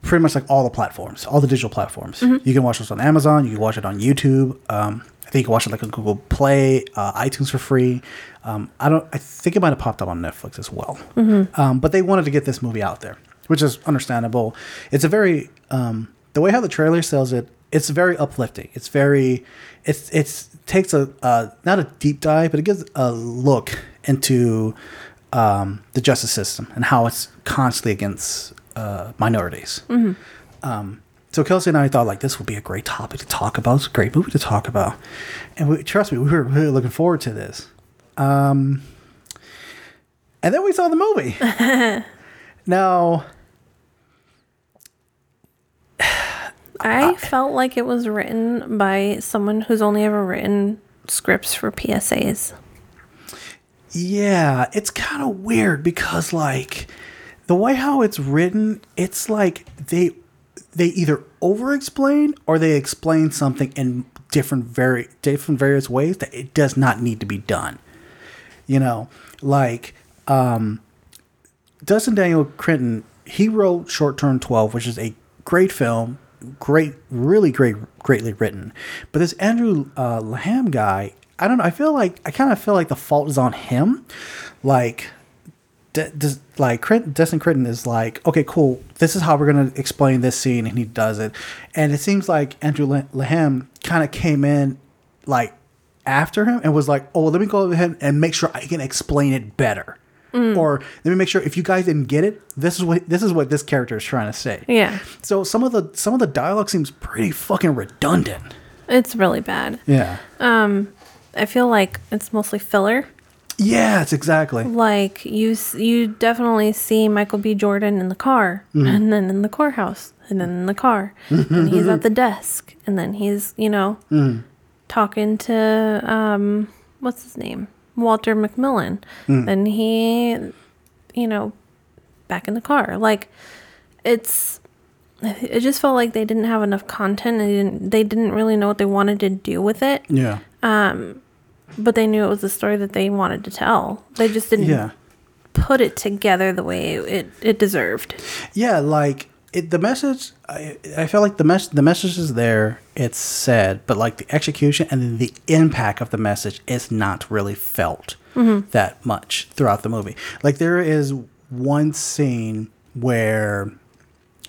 pretty much like all the platforms, all the digital platforms. You can watch this on Amazon. You can watch it on YouTube. Um, I think you can watch it like on Google Play, uh, iTunes for free. Um, I don't. I think it might have popped up on Netflix as well. Um, but they wanted to get this movie out there, which is understandable. It's a very um, the way how the trailer sells it. It's very uplifting. It's very. It's it's takes a uh, not a deep dive, but it gives a look into um, the justice system and how it's constantly against uh, minorities. Um, so Kelsey and I thought like this would be a great topic to talk about. It's a great movie to talk about, and we, trust me, we were really looking forward to this. Um, and then we saw the movie. [laughs] now, I felt like it was written by someone who's only ever written scripts for PSAs. yeah, it's kind of weird because like the way how it's written, it's like they they either over explain or they explain something in different very different various ways that it does not need to be done. You know, like um Destin Daniel Cretton, he wrote Short Term 12, which is a great film, great, really great, greatly written. But this Andrew uh, Lanham guy, I don't know. I feel like I kind of feel like the fault is on him. Like, D- does like Crit- Destin Cretton is like, okay, cool. This is how we're gonna explain this scene, and he does it. And it seems like Andrew Lah- Lanham kind of came in like after him and was like, oh, let me go ahead and make sure I can explain it better. Mm. Or let me make sure if you guys didn't get it, this is what this is what this character is trying to say. Yeah, So some of the some of the dialogue seems pretty fucking redundant. it's really bad. Yeah. Um, I feel like it's mostly filler. Yeah, it's exactly. Like you, you definitely see Michael B. Jordan in the car, mm-hmm. and then in the courthouse, and then in the car, and he's at the [laughs] desk, and then he's you know mm. Talking to um, what's his name, Walter McMillian. and he, you know, back in the car. Like it's, it just felt like they didn't have enough content. And they didn't, they didn't really know what they wanted to do with it Yeah. Um, but they knew it was the story that they wanted to tell. They just didn't Yeah. put it together the way it, it deserved. Yeah, like it, the message. I, I feel like the mess the message is there. It's said, but like the execution and then the impact of the message is not really felt that much throughout the movie. Like there is one scene where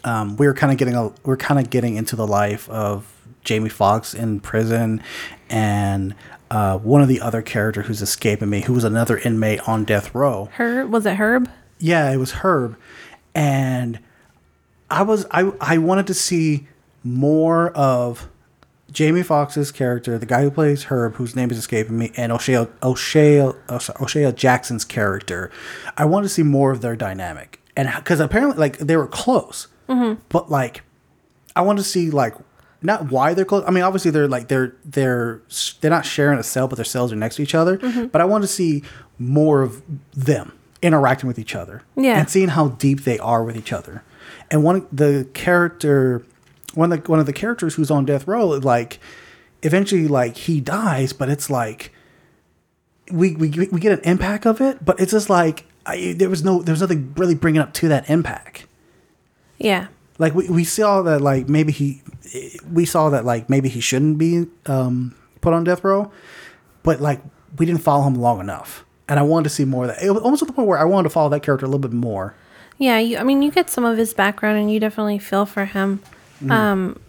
um, we're kind of getting a we're kind of getting into the life of Jamie Foxx in prison, and uh, one of the other character who's escaping me, who was another inmate on death row. Herb was it Herb? Yeah, it was Herb, and I was I I wanted to see more of Jamie Foxx's character, the guy who plays Herb, whose name is escaping me, and O'Shea O'Shea O'Shea Jackson's character. I wanted to see more of their dynamic, and because apparently like they were close, mm-hmm. but like I want to see like not why they're close. I mean, obviously they're like they're they're they're not sharing a cell, but their cells are next to each other. Mm-hmm. But I want to see more of them interacting with each other, Yeah. and seeing how deep they are with each other, and one the character, one of the one of the characters who's on death row, like eventually like he dies, but it's like we we we get an impact of it, but it's just like I, there was no there was nothing really bringing up to that impact. Yeah. Like we, we saw that like maybe he we saw that like maybe he shouldn't be um, put on death row, but like we didn't follow him long enough, and I wanted to see more of that. It was almost to the point where I wanted to follow that character a little bit more. Yeah, you, I mean, you get some of his background and you definitely feel for him. Um,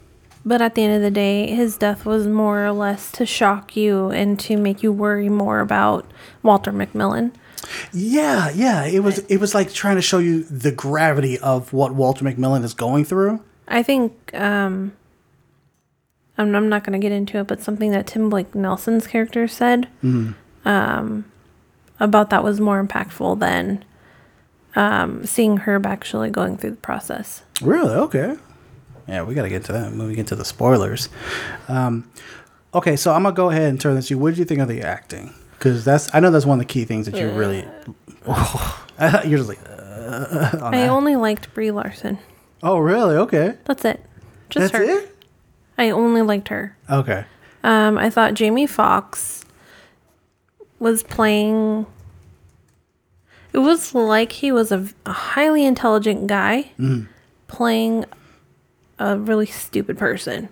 but at the end of the day, his death was more or less to shock you and to make you worry more about Walter McMillian. Yeah, yeah. It was it was like trying to show you the gravity of what Walter McMillian is going through. I think um, I'm, I'm not going to get into it, but something that Tim Blake Nelson's character said um, about that was more impactful than um, seeing her actually going through the process. Really? Okay. Yeah, we got to get to that when we get to the spoilers. Um, okay, so I'm gonna go ahead and turn this to you. What did you think of the acting? Because that's I know that's one of the key things that you really. [laughs] you're just like. uh, on I that. only liked Brie Larson. Oh, really? Okay. That's it. Just That's her. it. I only liked her. Okay. Um, I thought Jamie Foxx was playing. It was like he was a, a highly intelligent guy mm-hmm. playing a really stupid person.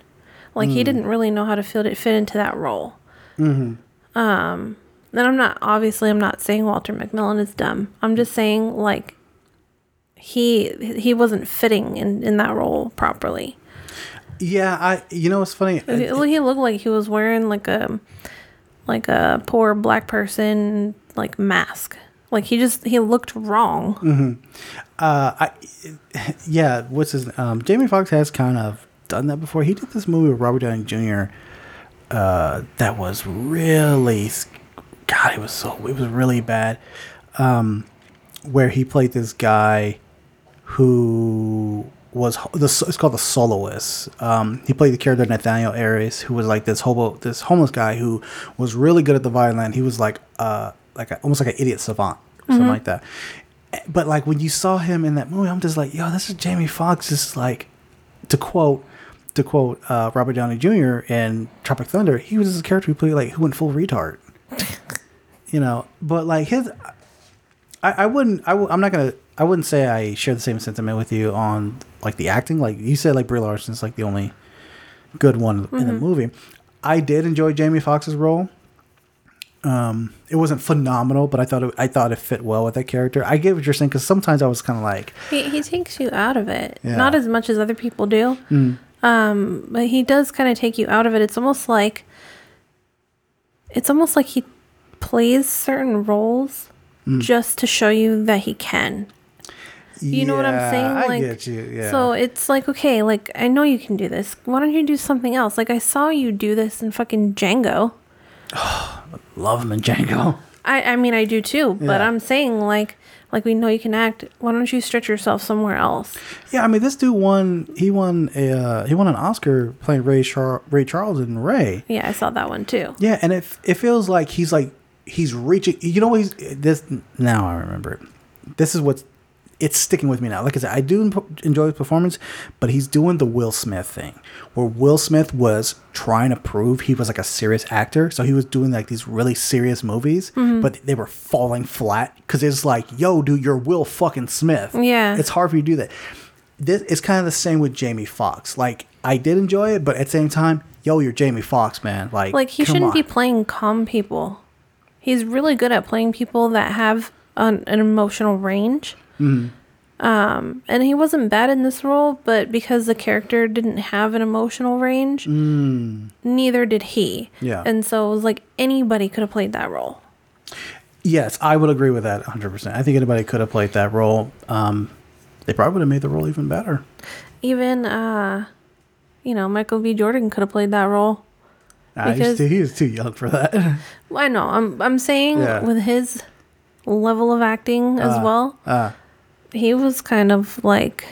Like he mm. didn't really know how to fit it fit into that role. Mm-hmm. Um, and I'm not obviously I'm not saying Walter McMillian is dumb. I'm just saying like he he wasn't fitting in in that role properly. Yeah, I. You know what's funny? He he looked like he was wearing like a like a poor black person like mask. Like he just he looked wrong. Uh, I, [laughs] yeah, what's his um, Jamie Foxx has kind of done that before. He did this movie with Robert Downey Jr. Uh, that was really, God, it was so it was really bad. Um, where he played this guy who was the it's called the soloist. Um, he played the character Nathaniel Ayers, who was like this hobo, this homeless guy who was really good at the violin. He was like uh like a, almost like an idiot savant, something mm-hmm. like that. Eh, but like when you saw him in that movie, I'm just like, yo, this is Jamie Foxx. This is like, to quote, to quote uh, Robert Downey Jr. in Tropic Thunder, he was this character who played like who went full retard. [laughs] you know, but like his, I, I wouldn't, I w- I'm not gonna, I wouldn't say I share the same sentiment with you on like the acting. Like you said, like Brie Larson's like the only good one in the mm-hmm. movie. I did enjoy Jamie Foxx's role. Um, it wasn't phenomenal, but I thought it, I thought it fit well with that character. I get what you're saying because sometimes I was kind of like, He he takes you out of it. Yeah. Not as much as other people do. Um, but he does kind of take you out of it. It's almost like it's almost like he plays certain roles just to show you that he can. You know what I'm Yeah, saying? I get you. Yeah. So it's like, okay, like I know you can do this. Why don't you do something else? Like I saw you do this in fucking Django. Love him in Django. I I mean I do too, but Yeah. I'm saying like like we know you can act. Why don't you stretch yourself somewhere else? Yeah, I mean, this dude won. He won a uh, he won an Oscar playing Ray Char- Ray Charles in Ray. Yeah, I saw that one too. Yeah, and it it feels like he's like he's reaching. You know? He's this now. I remember it. This is what's it's sticking with me now. Like I said, I do enjoy his performance, but he's doing the Will Smith thing, where Will Smith was trying to prove he was like a serious actor. So he was doing like these really serious movies, mm-hmm. but they were falling flat because it's like, yo, dude, you're Will fucking Smith. Yeah. it's hard for you to do that. This it's kind of the same with Jamie Foxx. Like I did enjoy it, but at the same time, yo, you're Jamie Foxx, man. Like, Like he shouldn't be playing calm people. He's really good at playing people that have an, an emotional range. Mm-hmm. Um, and he wasn't bad in this role, but because the character didn't have an emotional range, neither did he. Mm. Yeah. And so it was like anybody could have played that role. Yes, I would agree with that 100%. I think anybody could have played that role. Um, they probably would have made the role even better. Even, uh, you know, Michael B. Jordan could have played that role. Nah, he's Because- too, he was too young for that. [laughs] I know. I'm I'm saying Yeah. with his level of acting as well, uh, he was kind of like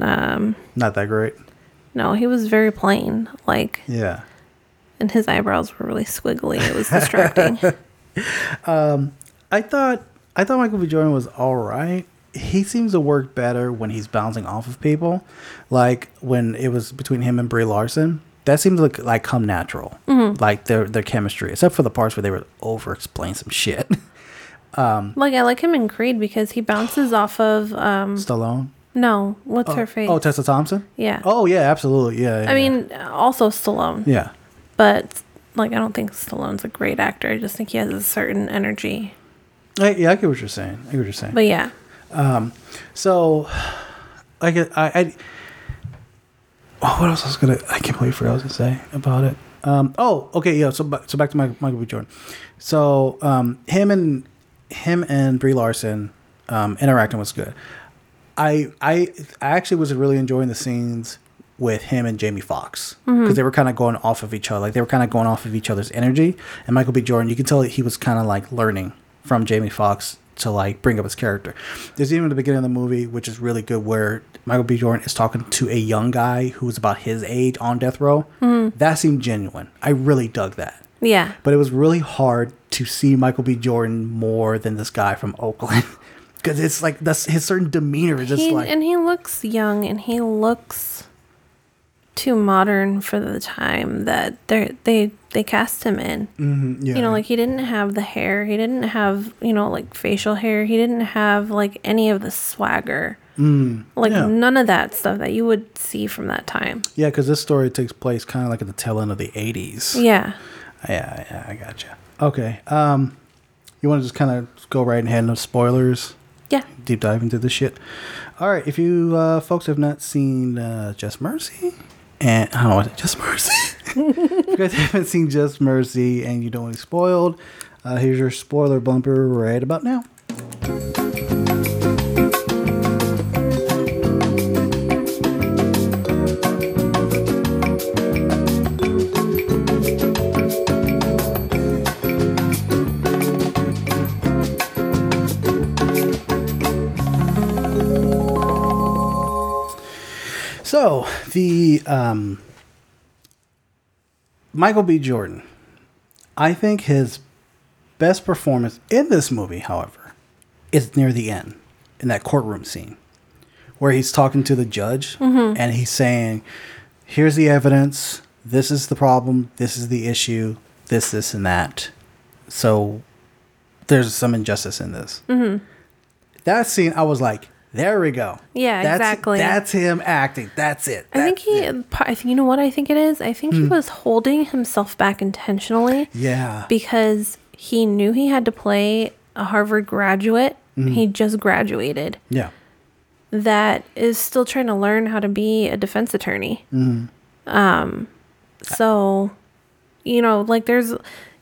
um not that great. no, he was very plain. Like Yeah. and his eyebrows were really squiggly. It was distracting. [laughs] um I thought I thought Michael B. Jordan was all right. he seems to work better when he's bouncing off of people, like when it was between him and Brie Larson. That seems like like come natural, Mhm. like their their chemistry, except for the parts where they would over explain some shit. [laughs] um, Like I like him in Creed because he bounces off of um Stallone. no, what's oh, her face? Oh, Tessa Thompson. Yeah. Oh yeah, absolutely. Yeah. yeah I mean, also Stallone. Yeah. But like I don't think Stallone's a great actor. I just think he has a certain energy. I, yeah, I get what you're saying. I get what you're saying. But yeah. Um, so I get I, I oh, what else I was gonna I can't believe what I was gonna say about it. Um, oh, okay, yeah. So so back to Michael, Michael B. Jordan. So um, him and him and Brie Larson um, interacting was good. I I I actually was really enjoying the scenes with him and Jamie Foxx because Mhm. they were kind of going off of each other. Like they were kind of going off of each other's energy. And Michael B. Jordan, you can tell that he was kind of like learning from Jamie Foxx to like bring up his character. There's even the beginning of the movie, which is really good, where Michael B. Jordan is talking to a young guy who's about his age on death row. Mhm. That seemed genuine. I really dug that. Yeah. But it was really hard to see Michael B. Jordan more than this guy from Oakland. [laughs] Because it's like that's his certain demeanor is just He, like and he looks young and he looks too modern for the time that they they they cast him in. Mhm, yeah. You know, like he didn't have the hair, he didn't have you know like facial hair, he didn't have like any of the swagger, Mm, like yeah. none of that stuff that you would see from that time. Yeah, because this story takes place kind of like at the tail end of the 80s. Yeah. Yeah, yeah, I gotcha. Okay. Um, you want to just kind of go right ahead and no spoilers? Yeah. Deep dive into this shit. All right. If you uh, folks have not seen uh, Just Mercy, and I don't know what Just Mercy. [laughs] if you guys haven't seen Just Mercy and you don't want to be spoiled, uh, here's your spoiler bumper right about now. So the um, Michael B. Jordan, I think his best performance in this movie, however, is near the end in that courtroom scene where he's talking to the judge Mhm. and he's saying, "Here's the evidence. This is the problem. This is the issue. This, this, and that." So there's some injustice in this. Mhm. That scene, I was like, "There we go." Yeah, That's- exactly. That's him acting. That's it. I think he. I think you know what I think it is. I think he Hmm. was holding himself back intentionally. Yeah. Because he knew he had to play a Harvard graduate. Mhm. He just graduated. Yeah. That is still trying to learn how to be a defense attorney. Mhm. Um. So, you know, like there's,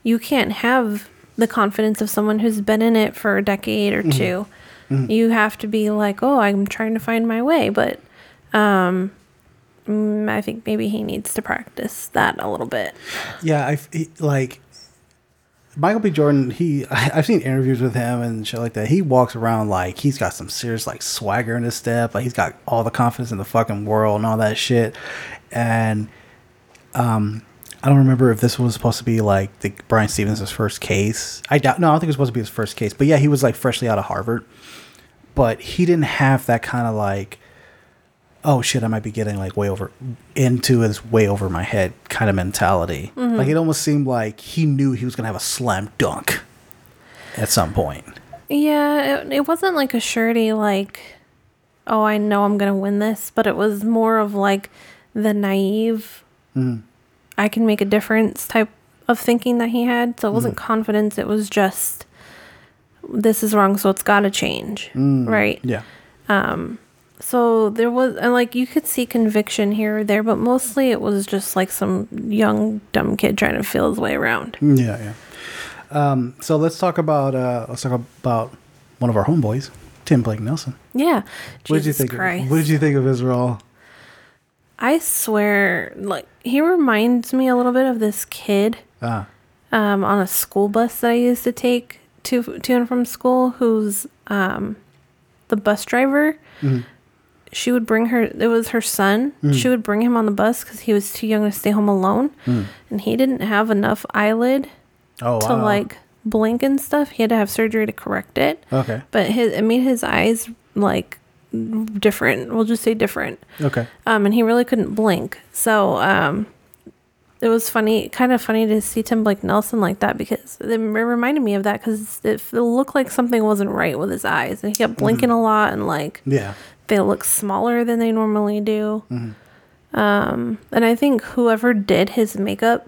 you can't have the confidence of someone who's been in it for a decade or Mhm. 2 Mhm. You have to be like, oh, I'm trying to find my way, but. Um, mm, I think maybe he needs to practice that a little bit. Yeah, I he, like Michael B. Jordan. He I've seen interviews with him and shit like that. He walks around like he's got some serious like swagger in his step. Like he's got all the confidence in the fucking world and all that shit. And um, I don't remember if this was supposed to be like the Brian Stevens' first case. I doubt. No, I don't think it was supposed to be his first case. But yeah, he was like freshly out of Harvard. But he didn't have that kind of like oh shit, I might be getting like way over into his way over my head kind of mentality. Mhm. Like it almost seemed like he knew he was gonna have a slam dunk at some point. Yeah, it, it wasn't like a surety, like, oh, I know I'm going to win this, but it was more of like the naive, Mhm. I can make a difference type of thinking that he had. So it wasn't Mhm. confidence, it was just, this is wrong, so it's got to change. Mm, Right? Yeah. Um, so there was, and like you could see conviction here or there, but mostly it was just like some young, dumb kid trying to feel his way around. Yeah, yeah. Um, so let's talk about uh, let's talk about one of our homeboys, Tim Blake Nelson. Yeah. What did you Jesus think? Christ. Of, what did you think of his role? I swear, like he reminds me a little bit of this kid Ah, um, on a school bus that I used to take to to and from school. Who's um, the bus driver? Mhm. She would bring her. It was her son. Mhm. She would bring him on the bus because he was too young to stay home alone, Mm. and he didn't have enough eyelid Oh, to wow. like blink and stuff. He had to have surgery to correct it. Okay. But his it made his eyes like different. We'll just say different. Okay. Um, and he really couldn't blink. So um, it was funny, kind of funny to see Tim Blake Nelson like that because it reminded me of that because it, it looked like something wasn't right with his eyes, and he kept blinking a lot, and like Yeah. they look smaller than they normally do. Mm-hmm. Um, and I think whoever did his makeup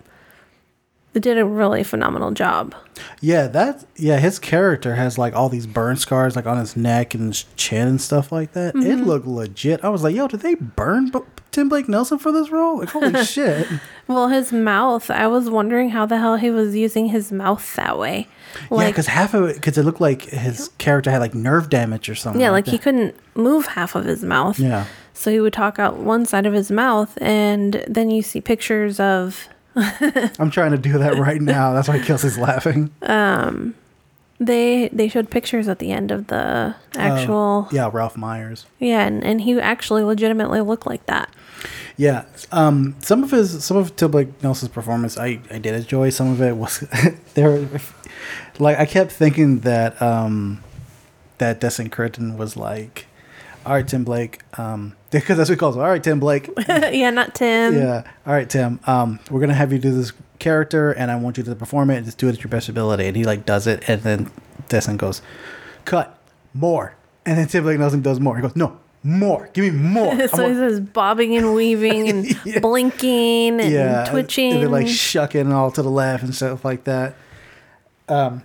did a really phenomenal job. Yeah, that yeah, his character has like all these burn scars like on his neck and his chin and stuff like that. It Mm-hmm. looked legit. I was like, yo, did they burn B- Tim Blake Nelson for this role? Like, holy [laughs] shit. Well, his mouth, I was wondering how the hell he was using his mouth that way. yeah, because half of it, because it looked like his character had like nerve damage or something. yeah, like he couldn't move half of his mouth. Yeah. So he would talk out one side of his mouth, and then you see pictures of [laughs] I'm trying to do that right now. That's why Kelsey's laughing. Um, they they showed pictures at the end of the actual Yeah, Ralph Myers. yeah, and, and he actually legitimately looked like that. Yeah, um, some of his, some of Tim Blake Nelson's performance, I, I did enjoy. Some of it was [laughs] there, like I kept thinking that um, that Destin Cretton was like, all right, Tim Blake, um, [laughs] because that's what he calls him. All right, Tim Blake, [laughs] yeah, not Tim. yeah, all right, Tim, um, we're gonna have you do this character, and I want you to perform it and just do it at your best ability. And he like does it, and then Destin goes, cut more, and then Tim Blake Nelson does more. He goes, no. More, give me more. [laughs] So he says bobbing and weaving and blinking and yeah, twitching. And they're like shucking all to the left and stuff like that. Um,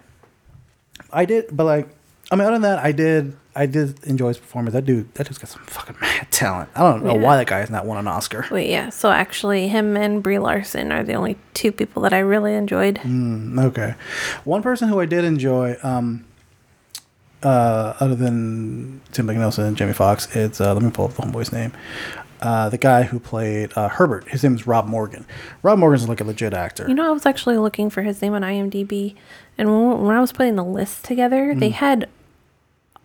I did, but like, I mean, other than that, I did, I did enjoy his performance. That dude, that dude's got some fucking mad talent. I don't know Yeah. why that guy has not won an Oscar. Wait, yeah. So actually, him and Brie Larson are the only two people that I really enjoyed. Mm. Okay, one person who I did enjoy, um, uh, other than Tim Blake Nelson and Jamie Foxx, it's uh, let me pull up the homeboy's name. Uh, the guy who played uh, Herbert, his name is Rob Morgan. Rob Morgan's like a legit actor. You know, I was actually looking for his name on IMDb, and when, when I was putting the list together, they Mm. had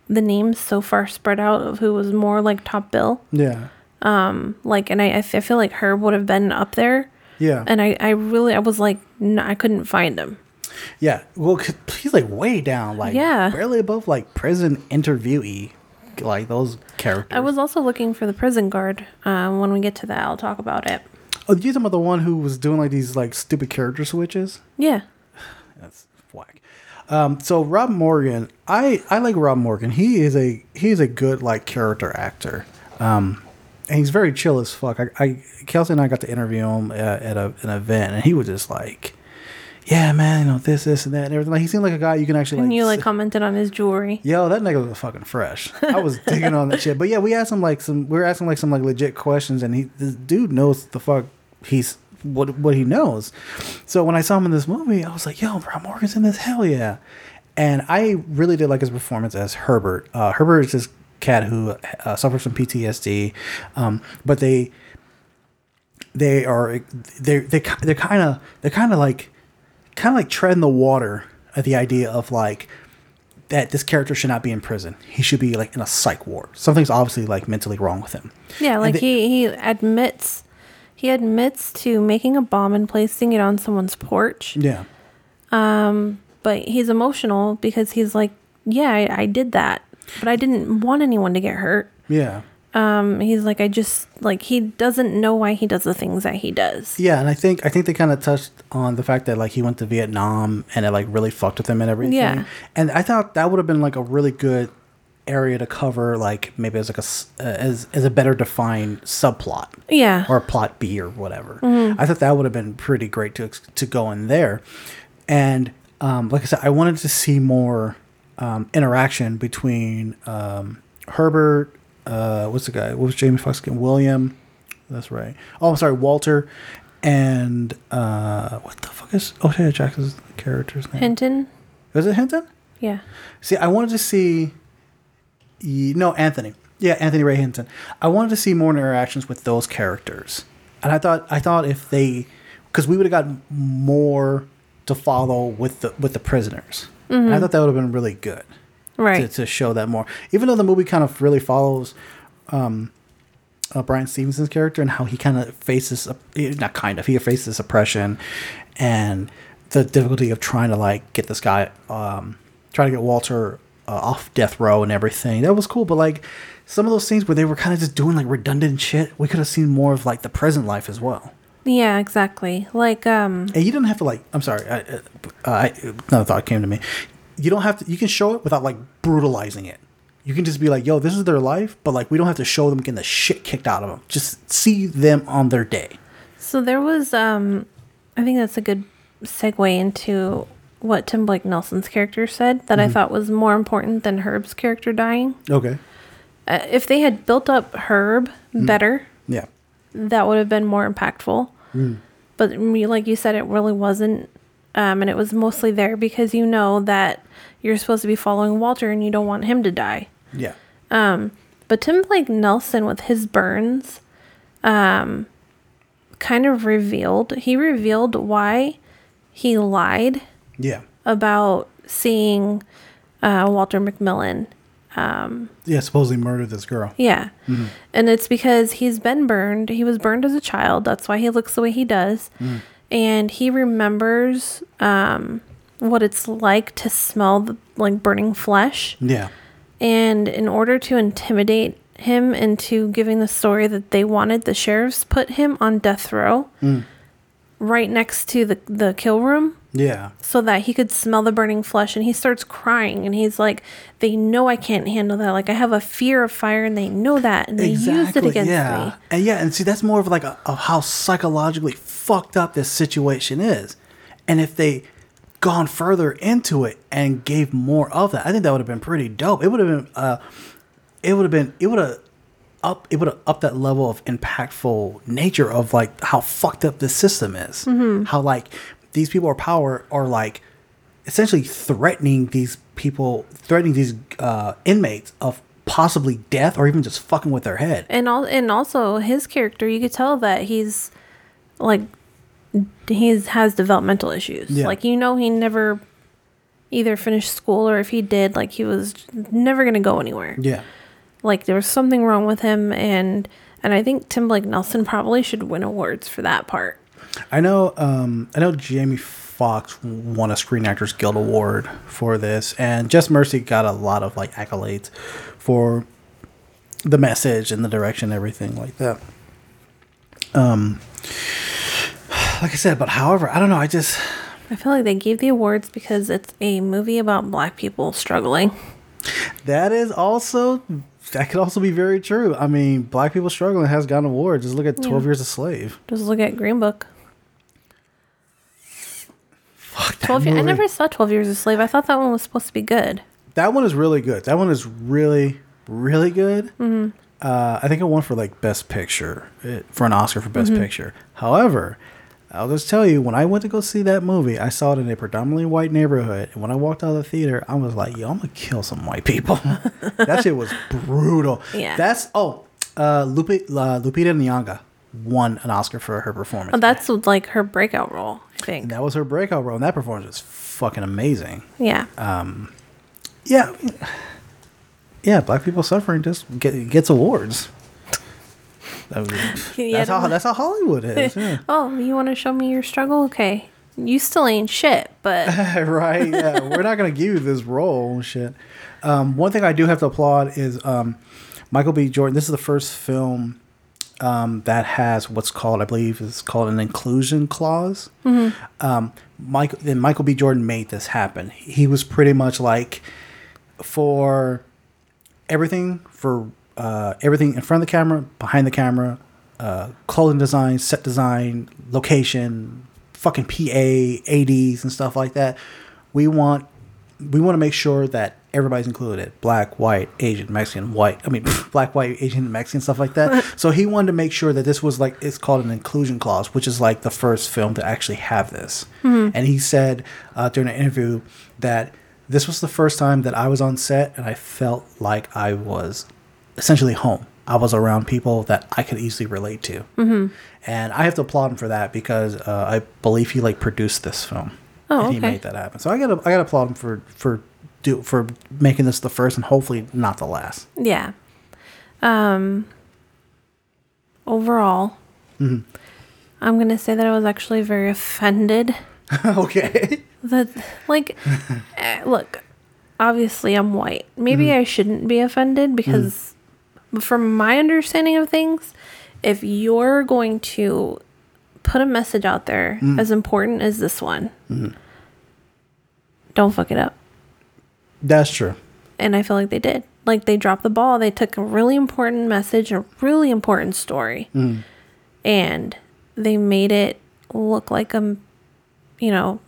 the names so far spread out of who was more like top bill. yeah, Um, Like, and I, I feel like Herb would have been up there. yeah. And I, I really, I was like, no, I couldn't find him. Yeah, well, 'cause he's like way down, like Yeah. barely above like prison interviewee, like those characters. I was also looking for the prison guard. Um, when we get to that, I'll talk about it. Oh, you talking about the one who was doing like these like stupid character switches? Yeah. Um, so Rob Morgan, I I like Rob Morgan. He is a he's a good like character actor. Um, and he's very chill as fuck. I, I Kelsey and I got to interview him at, at a, an event, and he was just like, "Yeah, man, you know this, this, and that, and everything." Like he seemed like a guy you can actually And like you like sit- commented on his jewelry. Yo, that nigga was fucking fresh. I was digging on that shit. But yeah, we asked him like some we were asking like some like legit questions and he this dude knows the fuck he's what what he knows. So when I saw him in this movie, I was like, yo, Rob Morgan's in this, hell yeah. And I really did like his performance as Herbert. Uh, Herbert is this cat who uh, suffers from PTSD, um, but they they are they they they're kind of they're kind of like kind of like treading the water at the idea of like that this character should not be in prison. He should be like in a psych ward. Something's obviously like mentally wrong with him. Yeah, like they- he he admits he admits to making a bomb and placing it on someone's porch. Yeah. But he's emotional because he's like, yeah, I, I did that, but I didn't want anyone to get hurt. Yeah. Um, he's like, I just like he doesn't know why he does the things that he does. Yeah, and I think I think they kind of touched on the fact that like he went to Vietnam and it like really fucked with him and everything. Yeah. And I thought that would have been like a really good area to cover like maybe as like a uh, as as a better defined subplot. Yeah. or plot B or whatever. I thought that would have been pretty great to to go in there. And um, like I said, I wanted to see more um, interaction between um, Herbert. Uh, what's the guy? What was Jamie Foxx again? William. That's right. Oh, I'm sorry, Walter. And uh, what the fuck is O'Shea Jackson's character's name? Hinton. Was it Hinton? Yeah. See, I wanted to see. No, Anthony. Yeah, Anthony Ray Hinton. I wanted to see more interactions with those characters, and I thought I thought if they, because we would have got more to follow with the with the prisoners. And I thought that would have been really good Right. to, to show that more. Even though the movie kind of really follows um, uh, Bryan Stevenson's character and how he kind of faces, eh, not kind of, he faces oppression and the difficulty of trying to like get this guy, um, try to get Walter uh, off death row and everything. That was cool, but like some of those scenes where they were kind of just doing like redundant shit, we could have seen more of like the present life as well. Yeah, exactly. Like, um, And you didn't have to like. I'm sorry. I, uh, I another thought came to me. You don't have to. You can show it without like brutalizing it. You can just be like, "Yo, this is their life," but like we don't have to show them getting the shit kicked out of them. Just see them on their day. so there was, um, I think that's a good segue into what Tim Blake Nelson's character said that I thought was more important than Herb's character dying. Okay. Uh, if they had built up Herb better, Yeah. that would have been more impactful. But like you said, it really wasn't. Um, and it was mostly there because you know that you're supposed to be following Walter and you don't want him to die. Yeah. But Tim Blake Nelson with his burns um, kind of revealed, he revealed why he lied Yeah. about seeing uh, Walter McMillian. Yeah. Supposedly murdered this girl. Yeah. And it's because he's been burned. He was burned as a child. That's why he looks the way he does. And he remembers um, what it's like to smell the, like burning flesh. Yeah. And in order to intimidate him into giving the story that they wanted, the sheriffs put him on death row right next to the, the kill room Yeah. so that he could smell the burning flesh. And he starts crying and he's like, They know I can't handle that. Like, I have a fear of fire and they know that. And they used it against yeah. me. And yeah, and see, that's more of like a, of how psychologically fucked up this situation is. And if they gone further into it and gave more of that, I think that would have been pretty dope. It would have been, uh, it would have been, it would have up, it would have upped that level of impactful nature of like how fucked up this system is. How like these people are power are like essentially threatening these people, threatening these uh, inmates of possibly death or even just fucking with their head. And, all, and also, his character, you could tell that he's like, he has developmental issues. Yeah. Like, you know, he never either finished school or if he did, like, he was never going to go anywhere. Yeah. like there was something wrong with him and and I think Tim Blake Nelson probably should win awards for that part. I know. Um, I know Jamie Foxx won a Screen Actors Guild award for this, and Just Mercy got a lot of like accolades for the message and the direction, and everything like that. Um, like I said, but however, I don't know. I just I feel like they gave the awards because it's a movie about black people struggling. that is also that could also be very true. I mean, Black people struggling has gotten awards. Just look at Twelve Years a Slave. Just look at Green Book. Fuck that Twelve. Ye- I never saw Twelve Years a Slave. I thought that one was supposed to be good. That one is really good. That one is really, really good. Mm-hmm. Uh, I think it won for like Best Picture for an Oscar for Best Picture. However, I'll just tell you, when I went to go see that movie, I saw it in a predominantly white neighborhood, and when I walked out of the theater, I was like, "Yo, I'm gonna kill some white people." [laughs] that shit was brutal. [laughs] Yeah. That's oh, uh, Lupe, uh, Lupita Nyong'o won an Oscar for her performance. Oh, that's like her breakout role. I think. and that was her breakout role, and that performance was fucking amazing. Yeah. Um, Yeah, yeah. Black people suffering just get, gets awards. That was- [laughs] Yeah, that's how that's how Hollywood is. [laughs] Yeah. oh, you want to show me your struggle? Okay. You still ain't shit, but [laughs] right. Yeah, we're not gonna give you this role. Shit. Um, one thing I do have to applaud is um, Michael B. Jordan. This is the first film um, that has what's called, I believe, is called an inclusion clause. Um, Michael then Michael B. Jordan made this happen. He was pretty much like for everything for uh, everything in front of the camera, behind the camera, uh, clothing design, set design, location, fucking PA, ADs, and stuff like that. We want we want to make sure that everybody's included. Black white asian mexican white. I mean [laughs] black white asian mexican stuff like that. [laughs] So he wanted to make sure that this was like it's called an inclusion clause which is like the first film to actually have this. And he said uh, during an interview that this was the first time that i was on set and i felt like i was essentially home. I was around people that i could easily relate to. And i have to applaud him for that because uh, i believe he like produced this film. Oh, and he okay. made that happen. So I gotta I gotta applaud him for for do for making this the first and hopefully not the last. yeah. Um. Overall, Mm-hmm. I'm gonna say that I was actually very offended [laughs] okay. that, like, [laughs] eh, look, obviously I'm white. Maybe I shouldn't be offended because, from my understanding of things, if you're going to put a message out there as important as this one, don't fuck it up. That's true. And I feel like they did. Like they dropped the ball. They took a really important message, a really important story, mm. and they made it look like a, you know,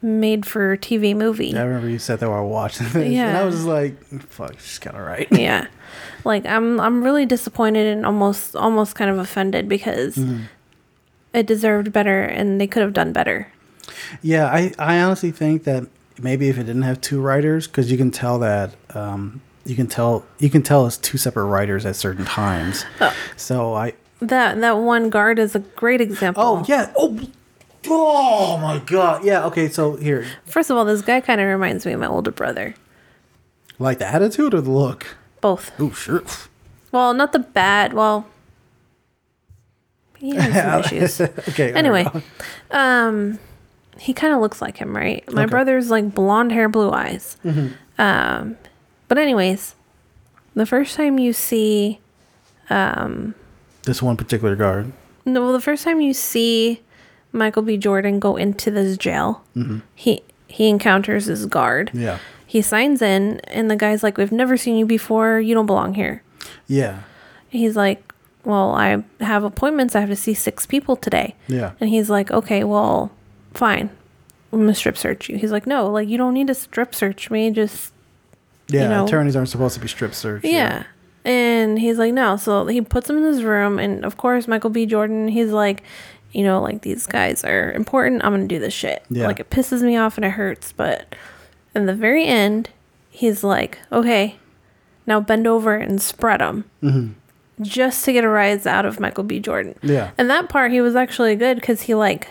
made for TV movie. I remember you said that while watching this, and Yeah. I was like, "Fuck, she's kind of right." [laughs] yeah like i'm i'm really disappointed and almost almost kind of offended because mm-hmm. it deserved better and they could have done better Yeah, I, I honestly think that maybe if it didn't have two writers, because you can tell that um, you can tell you can tell it's two separate writers at certain times. So I that that one guard is a great example oh yeah oh oh my god yeah okay so here first of all this guy kind of reminds me of my older brother like the attitude or the look. both Oh sure. well not the bad well he has some [laughs] issues okay. anyway um he kind of looks like him right my Okay. brother's like blonde hair blue eyes mm-hmm. um but anyways the first time you see um, this one particular guard. No, well, the first time you see Michael B. Jordan go into this jail, mm-hmm. he he encounters this guard. Yeah. He signs in, and the guy's like, "We've never seen you before. You don't belong here." Yeah. He's like, "Well, I have appointments. I have to see six people today." Yeah. And he's like, "Okay, well, fine. I'm gonna strip search you." He's like, "No, like you don't need to strip search me. Just Yeah. know- attorneys aren't supposed to be strip searched. yeah. And he's like, no. So he puts him in his room. And of course, Michael B. Jordan, he's like, you know, like these guys are important. I'm going to do this shit. Yeah. Like it pisses me off and it hurts. But in the very end, he's like, okay, now bend over and spread them. Mm-hmm. Just to get a rise out of Michael B. Jordan. Yeah. And that part, he was actually good because he like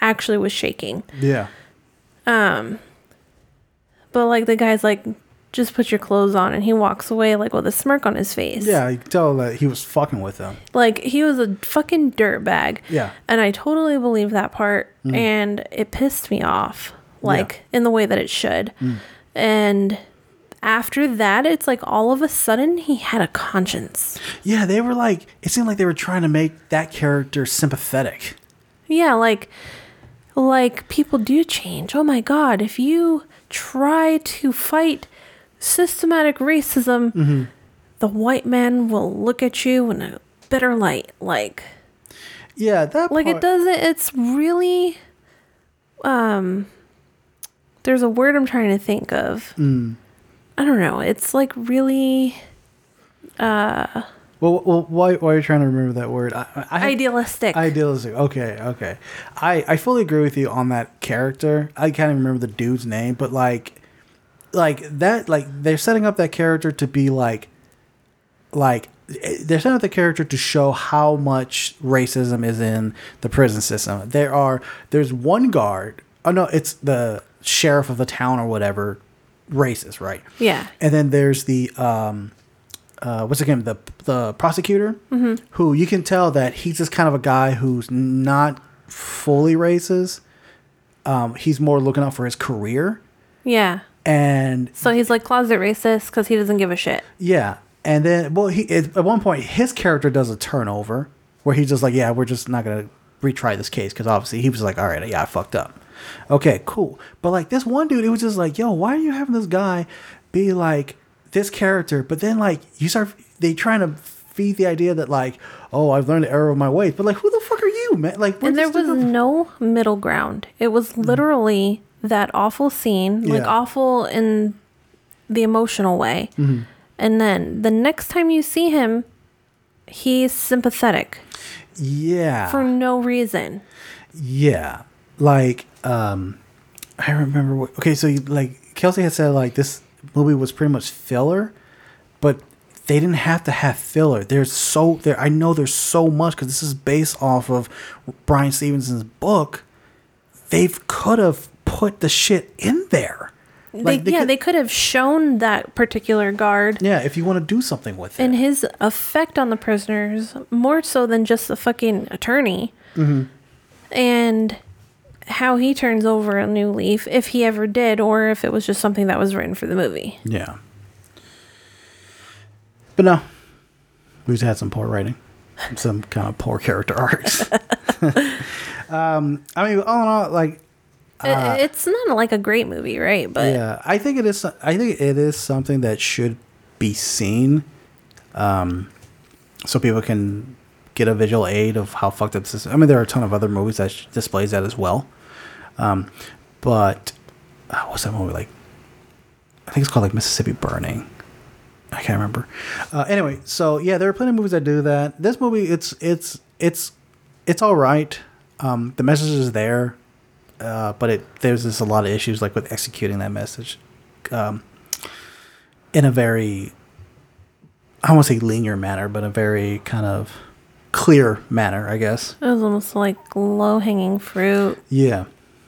actually was shaking. Yeah. Um but like the guy's like, just put your clothes on. And he walks away like with a smirk on his face. Yeah. You can tell that he was fucking with them. Like he was a fucking dirtbag. Yeah. And I totally believe that part. And it pissed me off. Like in the way that it should. And after that, it's like all of a sudden he had a conscience. Yeah. They were like. It seemed like they were trying to make that character sympathetic. Yeah, like like people do change. Oh my god, if you try to fight systematic racism, mm-hmm. the white man will look at you in a better light. Like Yeah. That like it doesn't it's really um there's a word i'm trying to think of mm. i don't know it's like really uh, Well, well, why, why are you trying to remember that word? I, I, idealistic Idealistic. Okay, okay. I, I fully agree with you on that character. I can't even remember the dude's name, but like, like that, like they're setting up that character to be like, like they're setting up the character to show how much racism is in the prison system. There are there's one guard. Oh no, it's the sheriff of the town or whatever, racist, right? yeah And then there's the um, uh, what's again the the prosecutor? Who you can tell that he's just kind of a guy who's not fully racist. Um, he's more looking out for his career, yeah. And so he's like closet racist because he doesn't give a shit. Yeah, and then well, he at at one point his character does a turnover where he's just like, yeah, we're just not gonna retry this case because obviously he was like, all right, yeah, I fucked up. Okay, cool. But like this one dude, it was just like, yo, why are you having this guy be like this character? But then like you start, they trying to feed the idea that like, oh, I've learned the error of my ways. But like, who the fuck are you, man? Like, and there was no middle ground it was literally that awful scene like Yeah. awful in the emotional way and then the next time you see him he's sympathetic yeah, for no reason Yeah, like um, I remember. What, okay, so you, like Kelsey had said, like this movie was pretty much filler, but they didn't have to have filler. There's so there. I know there's so much because this is based off of Bryan Stevenson's book. They could have put the shit in there. Like, they, yeah, could- they could have shown that particular guard yeah. If you want to do something with it, and his effect on the prisoners more so than just the fucking attorney. Mm-hmm. And how he turns over a new leaf, if he ever did, or if it was just something that was written for the movie. Yeah. But no, we've had some poor writing, some kind of poor character [laughs] arcs. [laughs] um, I mean, all in all, like, It- it's not like a great movie, right? But yeah, I think it is. I think it is something that should be seen, um, so people can get a visual aid of how fucked up this is. I mean, there are a ton of other movies that sh- displays that as well. Um, but uh, what's that movie like? I think it's called like Mississippi Burning. I can't remember. Uh, anyway, so yeah, there are plenty of movies that do that. This movie, it's it's it's it's all right. Um, the message is there, uh, but it there's just a lot of issues like with executing that message, um, in a very I to say linear manner, but a very kind of clear manner, I guess. it was almost like low hanging fruit Yeah.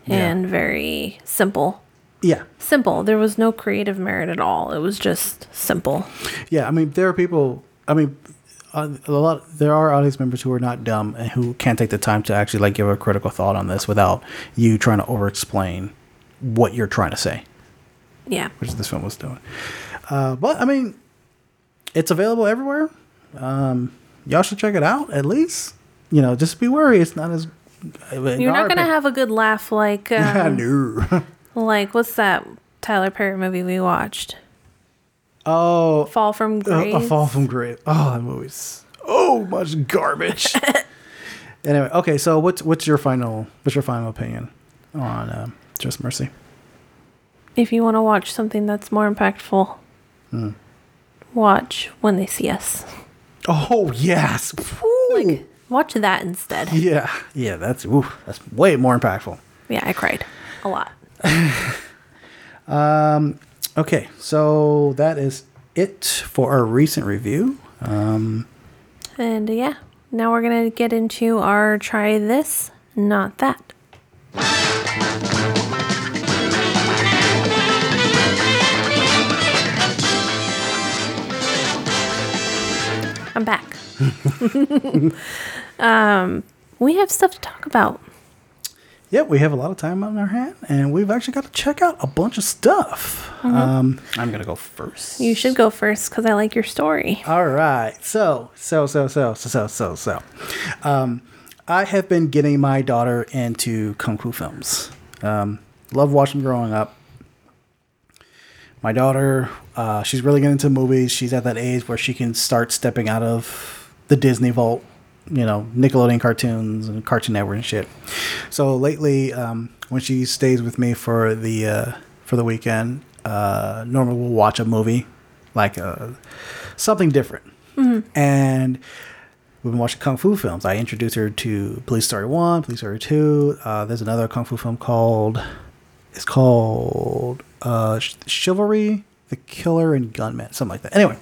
And very simple. Yeah. Simple. There was no creative merit at all. It was just simple. Yeah, I mean, there are people. I mean, uh, a lot. There are audience members who are not dumb and who can't take the time to actually like give a critical thought on this without you trying to over-explain what you're trying to say, Yeah. which this film was doing. Uh, but I mean, it's available everywhere. Um, y'all should check it out at least. You know, just be wary. It's not as. You're not gonna have a good laugh like [laughs] um, no. [laughs] like what's that Tyler Perry movie we watched? Oh, Fall from a, Grace. a fall from grace. Oh, that movie's oh much garbage. [laughs] anyway, okay. So what's what's your final what's your final opinion on um, Just Mercy? If you want to watch something that's more impactful, Hmm. watch When They See Us. Oh yes, Like watch that instead. [laughs] yeah, yeah. That's ooh, that's way more impactful. Yeah, I cried a lot. [laughs] Okay, so that is it for our recent review. Um, And yeah, now we're gonna get into our try this, not that. I'm back. [laughs] um, we have stuff to talk about. yeah, we have a lot of time on our hand, and we've actually got to check out a bunch of stuff. Um, I'm gonna go first. You should go first because I like your story. All right. So, so, so, so, so, so, so, so. Um, I have been getting my daughter into kung fu films. Um, love watching growing up. My daughter, uh, she's really getting into movies. She's at that age where she can start stepping out of the Disney vault, you know, Nickelodeon cartoons and Cartoon Network and shit. So lately, um, when she stays with me for the uh, for the weekend, uh, normally we'll watch a movie, like uh, something different. And we've been watching kung fu films. I introduced her to Police Story One, Police Story Two. Uh, there's another kung fu film called it's called uh, Chivalry, The Killer, and Gunman, something like that. Anyway,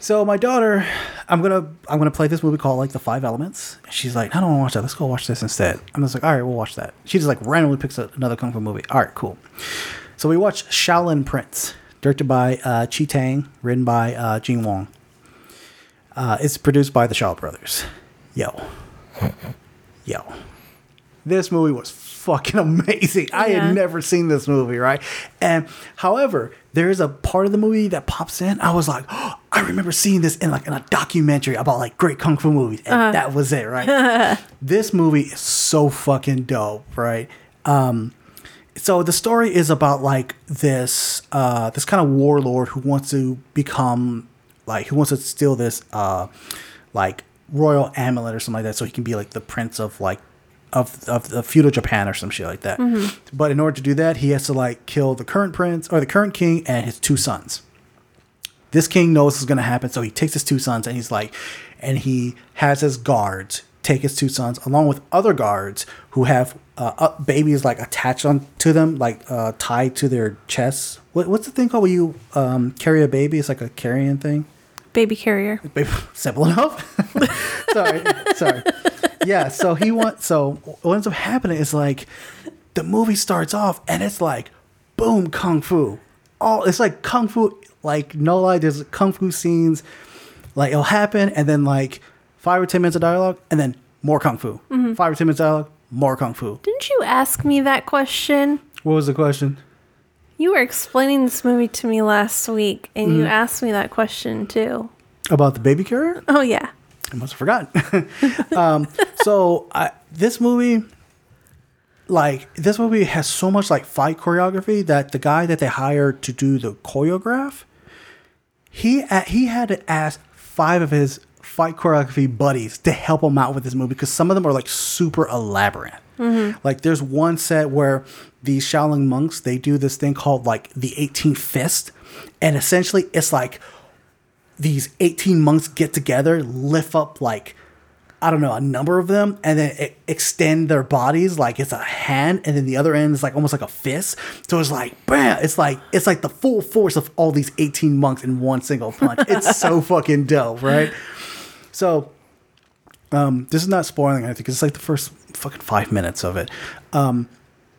so my daughter, I'm gonna I'm gonna play this movie called like The Five Elements. She's like, I don't want to watch that. Let's go watch this instead. I'm just like, all right, we'll watch that. She just like randomly picks up another kung fu movie. All right, cool. So we watch Shaolin Prince, directed by uh, Chi Tang, written by uh, Jing Wong. Uh, it's produced by the Shaw Brothers. Yo. Yo. This movie was fucking [laughs] amazing. I had never seen this movie, right? And however, there is a part of the movie that pops in. I was like, oh, [gasps] I remember seeing this in like in a documentary about like great kung fu movies, and that was it, right? [laughs] this movie is so fucking dope, right? Um, so the story is about like this uh this kind of warlord who wants to become like who wants to steal this uh like royal amulet or something like that so he can be like the prince of like of of the feudal Japan or some shit like that. But in order to do that, he has to like kill the current prince or the current king and his two sons. This king knows this is going to happen, so he takes his two sons and he's like, and he has his guards take his two sons along with other guards who have uh, uh, babies like attached on to them, like uh, tied to their chests. What, what's the thing called when you um, carry a baby? It's like a carrying thing. Baby carrier. [laughs] Simple enough. [laughs] sorry, sorry. Yeah, so he wants. So what ends up happening is like the movie starts off and it's like boom kung fu. All it's like kung fu. Like no lie, there's kung fu scenes. Like it'll happen and then like five or ten minutes of dialogue and then more kung fu. Mm-hmm. Five or ten minutes of dialogue, more kung fu. Didn't you ask me that question? What was the question? You were explaining this movie to me last week, and you Mhm. asked me that question too. About the baby carrier? Oh yeah. I must have forgotten. [laughs] um, so I, this movie, like this movie has so much like fight choreography that the guy that they hired to do the choreograph, he he had to ask five of his fight choreography buddies to help him out with this movie because some of them are like super elaborate. Mhm. Like there's one set where these Shaolin monks they do this thing called like the 18 fist, and essentially it's like these 18 monks get together, lift up like I don't know a number of them, and then extend their bodies like it's a hand, and then the other end is like almost like a fist. So it's like bam! It's like it's like the full force of all these 18 monks in one single punch. It's so [laughs] fucking dope, right? So um, this is not spoiling anything because it's like the first fucking five minutes of it. Um,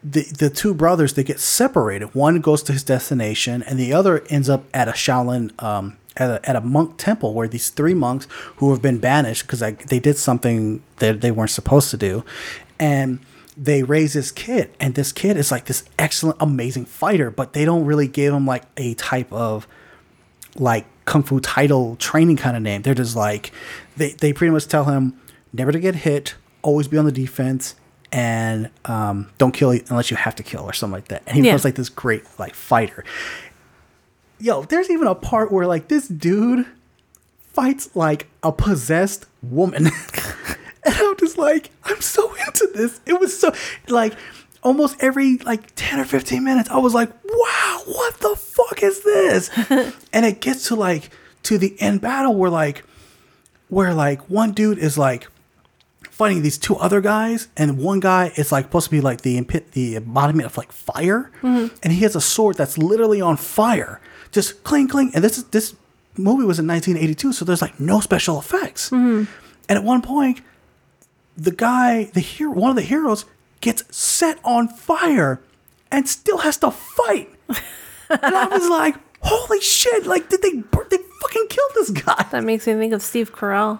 the the two brothers they get separated. One goes to his destination, and the other ends up at a Shaolin um, at a, at a monk temple where these three monks who have been banished because they did something that they weren't supposed to do, and they raise this kid, and this kid is like this excellent, amazing fighter, but they don't really give him like a type of like kung fu title training kind of name. They're just like they they pretty much tell him never to get hit, always be on the defense, and um, don't kill unless you have to kill or something like that. And he Yeah. becomes like this great like fighter. Yo, there's even a part where like this dude fights like a possessed woman. [laughs] and I'm just like, I'm so into this. It was so like almost every like 10 or 15 minutes, I was like, wow, what the fuck is this? [laughs] and it gets to like to the end battle where like where like one dude is like fighting these two other guys, and one guy is like supposed to be like the impi- the embodiment of like fire, Mhm. and he has a sword that's literally on fire, just cling cling. And this is this movie was in 1982, so there's like no special effects. Mhm. And at one point, the guy, the hero, one of the heroes, gets set on fire and still has to fight. [laughs] and I was like, "Holy shit! Like, did they they fucking kill this guy?" That makes me think of Steve Carell,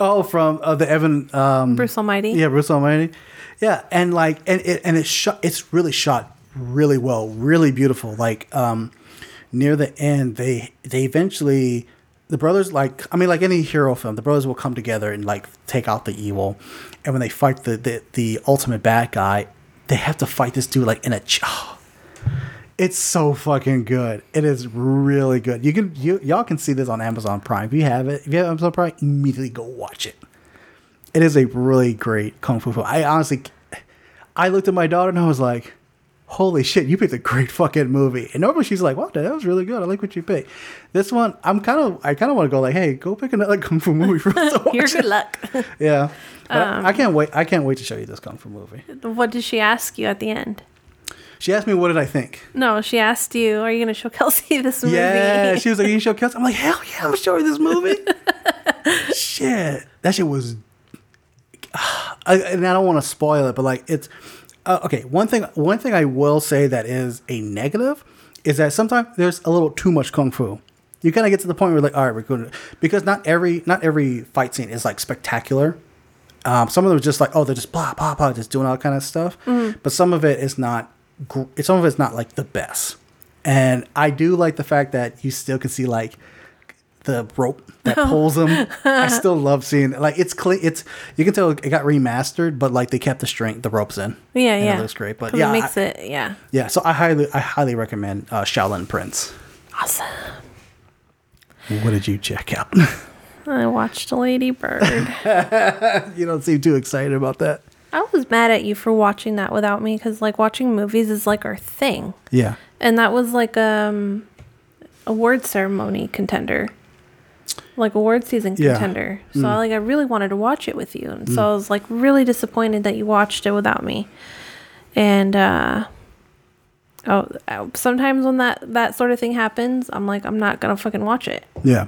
Oh, from uh, the Evan um, Bruce Almighty. Yeah, Bruce Almighty. Yeah, and like, and it and it's shot. It's really shot really well, really beautiful. Like, um, near the end, they they eventually the brothers like I mean, like any hero film, the brothers will come together and like take out the evil. And when they fight the the, the ultimate bad guy, they have to fight this dude like in a. Ch- [sighs] it's so fucking good. It is really good. You can you y'all can see this on Amazon Prime. If you have it, if you have Amazon Prime, immediately go watch it. It is a really great kung fu film. I honestly, I looked at my daughter and I was like, "Holy shit, you picked a great fucking movie." And normally she's like, "Wow, that was really good. I like what you picked." This one, I'm kind of, I kind of want to go like, "Hey, go pick another [laughs] kung fu movie for us to [laughs] watch." Your good luck. Yeah, Um, I can't wait. I can't wait to show you this kung fu movie. What did she ask you at the end? She asked me, "What did I think?" No, she asked you, "Are you going to show Kelsey [laughs] this movie?" Yeah, she was like, "You show Kelsey." I'm like, "Hell yeah, I'm her this movie." [laughs] shit, that shit was. [sighs] I, and I don't want to spoil it, but like it's uh, okay. One thing, one thing I will say that is a negative is that sometimes there's a little too much kung fu. You kind of get to the point where like, all right, we're going to because not every not every fight scene is like spectacular. Um, some of them are just like, oh, they're just blah blah blah, just doing all kind of stuff. Mhm. But some of it is not. Gr- Some of it's not like the best. And I do like the fact that you still can see like the rope that pulls them. I [laughs] still love seeing like it's clean. It's you can tell it got remastered, but like they kept the string, the ropes in. Yeah, yeah. It looks great, But yeah, it makes I- it. Yeah, yeah. So I highly, I highly recommend uh, Shaolin Prince. awesome. What did you check out? [laughs] I watched Lady Bird. [laughs] you don't seem too excited about that. I was mad at you for watching that without me because like watching movies is like our thing, Yeah. and that was like um award ceremony contender, like award season Yeah. contender. So Mm. I, like I really wanted to watch it with you, and so Mm. I was like really disappointed that you watched it without me. And uh oh, uh, sometimes when that that sort of thing happens, I'm like I'm not gonna fucking watch it. Yeah.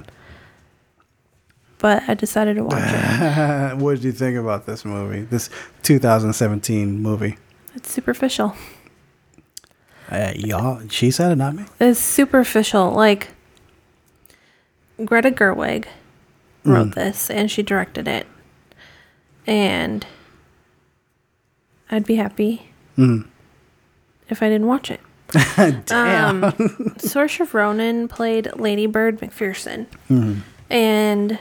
But I decided to watch it. [laughs] what did you think about this movie? This 2017 movie? It's superficial. Uh, y'all, she said it, not me. It's superficial. Like Greta Gerwig wrote Mm. this and she directed it. And I'd be happy Mm. if I didn't watch it. [laughs] Damn. Um, [laughs] Saoirse Ronan played Lady Bird McPherson, Mhm. and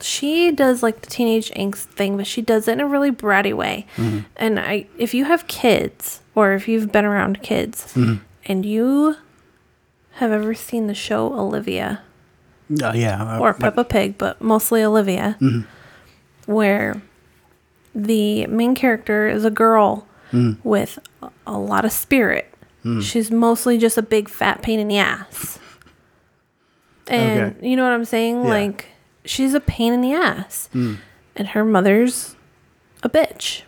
she does like the teenage angst thing, but she does it in a really bratty way. Mhm. And I, if you have kids, or if you've been around kids, Mhm. and you have ever seen the show Olivia Uh, yeah. or Peppa Pig, but mostly Olivia, Mhm. where the main character is a girl Mm. with a- lot of spirit. Mm. She's mostly just a big fat pain in the ass. And Okay. you know what I'm saying? Yeah. Like, she's a pain in the ass. Mm. And her mother's a bitch.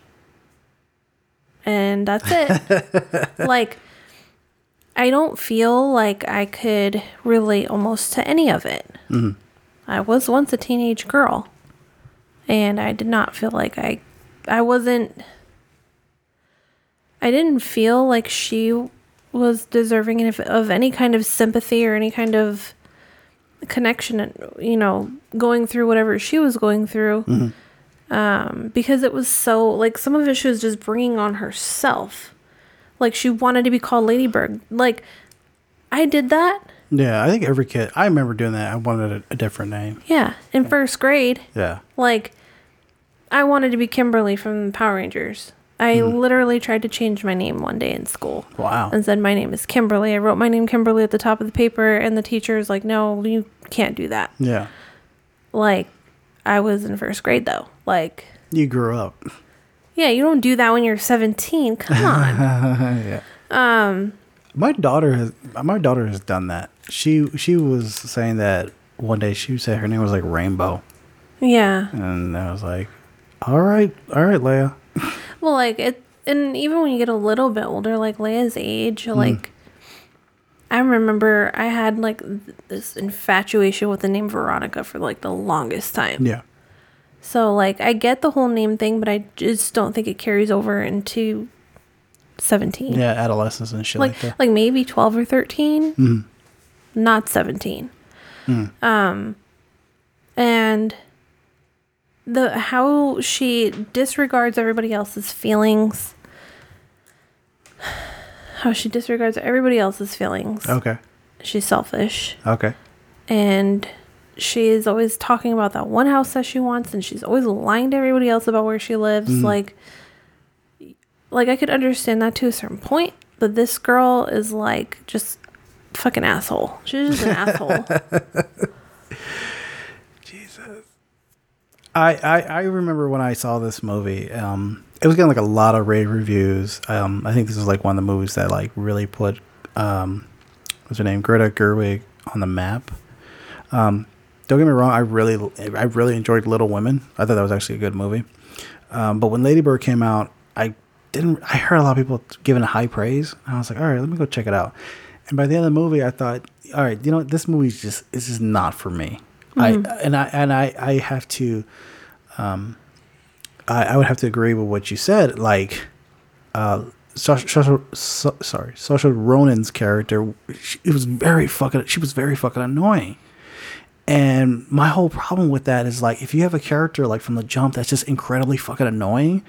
And that's it. [laughs] like, I don't feel like I could relate almost to any of it. Mhm. I was once a teenage girl, and I did not feel like I, I wasn't. I didn't feel like she was deserving of, of any kind of sympathy or any kind of connection. and, You know, going through whatever she was going through, Mhm. um, because it was so like some of it she was just bringing on herself. Like she wanted to be called Ladybird. Like I did that. Yeah, I think every kid. I remember doing that. I wanted a, a different name. Yeah, in first grade. Yeah. Like, I wanted to be Kimberly from Power Rangers. I literally tried to change my name one day in school. Wow. And said, My name is Kimberly. I wrote my name Kimberly at the top of the paper, and the teacher was like, No, you can't do that. Yeah. Like, I was in first grade though. Like, You grew up. yeah, you don't do that when you're 17. Come [laughs] on. yeah. um, My daughter has. My daughter has done that. She she was saying that one day. She said her name was like Rainbow, yeah. and I was like, "All right, all right, Leia." [laughs] Well, like it, and even when you get a little bit older, like Leia's age, like I remember I had like th- this infatuation with the name Veronica for like the longest time. Yeah. So like I get the whole name thing, but I just don't think it carries over into seventeen. Yeah, adolescence and shit like, like that. like maybe twelve or 13 Mhm. not seventeen. Mm. Um, and the how she disregards everybody else's feelings. [sighs] How she disregards everybody else's feelings. Okay. She's selfish Okay. and she is always talking about that one house that she wants and she's always lying to everybody else about where she lives Mhm. like like I could understand that to a certain point but this girl is like just fucking asshole she's just an [laughs] asshole I, I, I remember when I saw this movie, um, it was getting like a lot of rave reviews. Um, I think this was like one of the movies that like really put um, what's her name, Greta Gerwig, on the map. Um, don't get me wrong, I really I really enjoyed Little Women. I thought that was actually a good movie. Um, but when Lady Bird came out, I didn't. I heard a lot of people giving high praise. And I was like, all right, let me go check it out. And by the end of the movie, I thought, all right, you know, this movie's just this is not for me. I and I and I I have to, um, I, I would have to agree with what you said. Like, uh, Saoirse, Saoirse- so, sorry, Saoirse Ronan's character, she, it was very fucking. She was very fucking annoying. And my whole problem with that is like, if you have a character like from the jump that's just incredibly fucking annoying,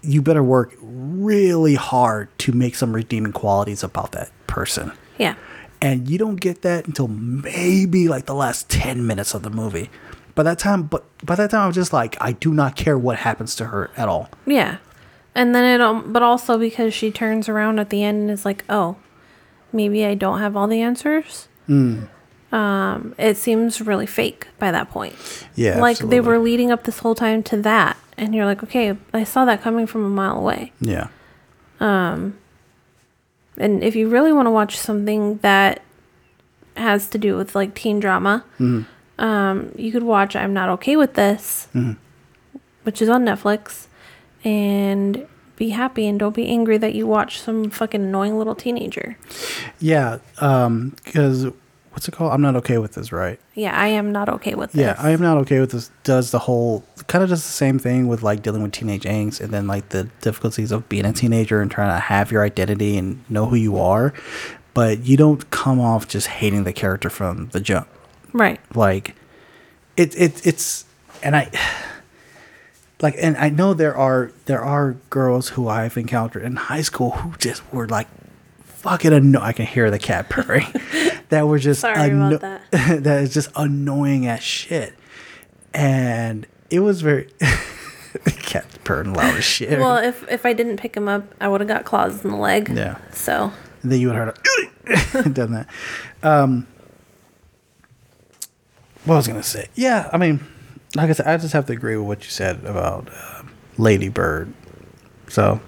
you better work really hard to make some redeeming qualities about that person. yeah And you don't get that until maybe like the last 10 minutes of the movie. By that time, but by that time, I was just like, I do not care what happens to her at all. yeah and then it um, but also because she turns around at the end and is like oh maybe I don't have all the answers Mm. um it seems really fake by that point Yeah, like they were leading up this whole time to that and you're like okay i saw that coming from a mile away Yeah. um and if you really want to watch something that has to do with like teen drama Mhm. um you could watch i'm not okay with this Mhm. which is on netflix and be happy and don't be angry that you watch some fucking annoying little teenager Yeah. Um, because what's it called? I'm not okay with this, right? yeah i am not okay with this Yeah, I am not okay with this. Does the whole kind of does the same thing with like dealing with teenage angst and then like the difficulties of being a teenager and trying to have your identity and know who you are, but you don't come off just hating the character from the jump. right Like, it it it's and I. [sighs] like, and I know there are there are girls who I've encountered in high school who just were like fucking anno- I can hear the cat [laughs] purring. [laughs] that were just Sorry about that. [laughs] that is just annoying as shit. And it was very cat purring loud as shit. Well, if if I didn't pick him up, I would have got claws in the leg. Yeah. So And then you would have heard a done that. Um, what I was I gonna say? Yeah, I mean, like I said, I just have to agree with what you said about uh, Lady Bird. So,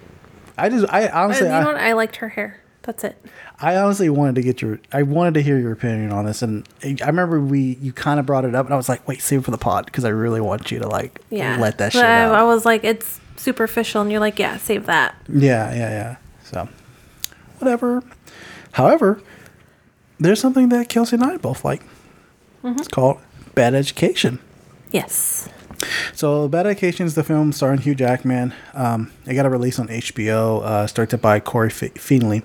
I just, I honestly, you know I, what? I liked her hair. That's it. I honestly wanted to get your, I wanted to hear your opinion on this, and I remember we, you kind of brought it up, and I was like, wait, save it for the pod because I really want you to like Yeah. let that But shit I, out. I was like, it's superficial, and you're like, yeah, save that. Yeah, yeah, yeah. So, whatever. However, there's something that Kelsey and I both like. Mm-hmm. It's called Bad Education. Yes. So, Bad Education is the film starring Hugh Jackman. Um, it got a release on HBO, uh, directed by Corey Fe- Feenley.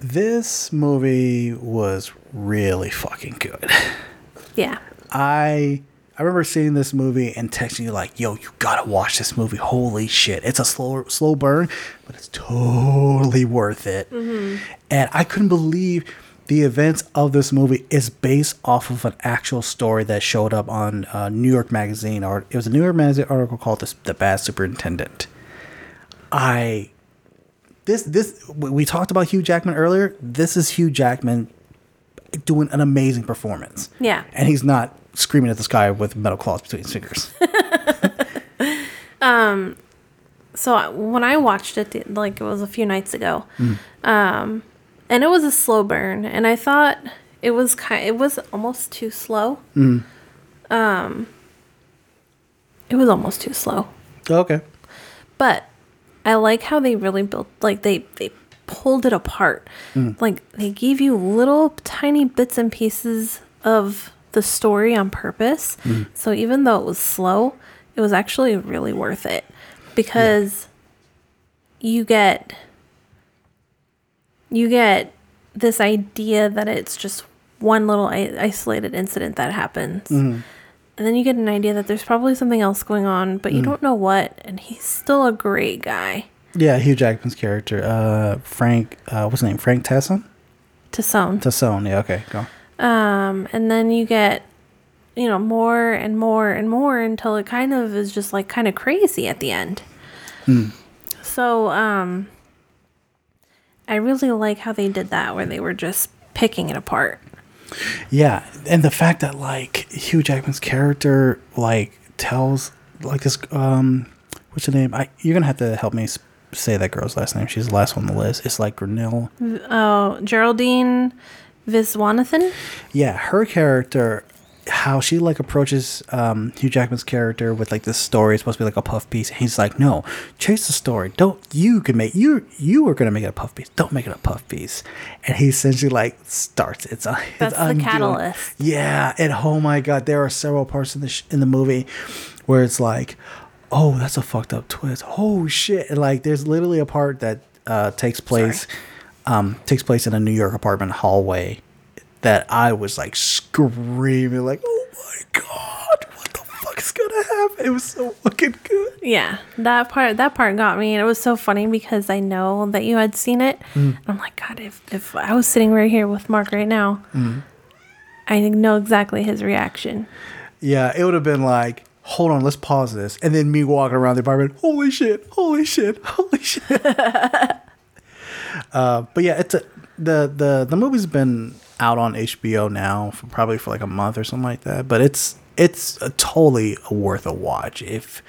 This movie was really fucking good. Yeah. I I remember seeing this movie and texting you like, "Yo, you gotta watch this movie! Holy shit! It's a slow slow burn, but it's totally worth it." And I couldn't believe the events of this movie is based off of an actual story that showed up on uh, New York Magazine, or it was a New York Magazine article called "The, the Bad Superintendent." I this this we talked about Hugh Jackman earlier. This is Hugh Jackman doing an amazing performance. Yeah. And he's not screaming at the sky with metal claws between his fingers. [laughs] um, So when I watched it, like it was a few nights ago, Mm. um, and it was a slow burn, and I thought it was kind, it was almost too slow. Um, Mm. it was almost too slow, okay. but I like how they really built, like they they pulled it apart, Mm. like they gave you little tiny bits and pieces of the story on purpose. Mm. So even though it was slow, it was actually really worth it because you get you get this idea that it's just one little i- isolated incident that happens. Mm-hmm. And then you get an idea that there's probably something else going on, but you Mm. don't know what, and he's still a great guy. Yeah, Hugh Jackman's character, uh, Frank, uh, what's his name? Frank Tasson? To Sound. Tasson, yeah, okay, go. Um, and then you get, you know, more and more and more until it kind of is just like kind of crazy at the end. So, um, I really like how they did that, where they were just picking it apart. Yeah, and the fact that, like, Hugh Jackman's character, like, tells, like, this, um, what's her name? I, you're gonna have to help me say that girl's last name. She's the last one on the list. It's like Grinnell. Oh, Geraldine Viswanathan? yeah, her character, how she like approaches um, Hugh Jackman's character with like this story. It's supposed to be like a puff piece. And he's like, no, chase the story. Don't you can make you you are gonna make it a puff piece. Don't make it a puff piece. And he essentially like starts. It's a That's it's the undoing- catalyst. Yeah, and oh my god, there are several parts in the sh- in the movie where it's like, oh, that's a fucked up twist. Oh shit! And like, there's literally a part that uh, takes place um, takes place in a New York apartment hallway that I was like screaming, like, oh my god, what the fuck is gonna happen? It was so fucking good. Yeah, that part that part got me, and it was so funny because I know that you had seen it. And I'm like, God, if if I was sitting right here with Mark right now, I know exactly his reaction. Yeah, it would have been like, hold on, let's pause this, and then me walking around the apartment, holy shit, holy shit, [laughs] holy shit. [laughs] uh, but yeah, it's a the the the movie's been out on HBO now for probably for like a month or something like that. But it's it's a totally worth a watch. If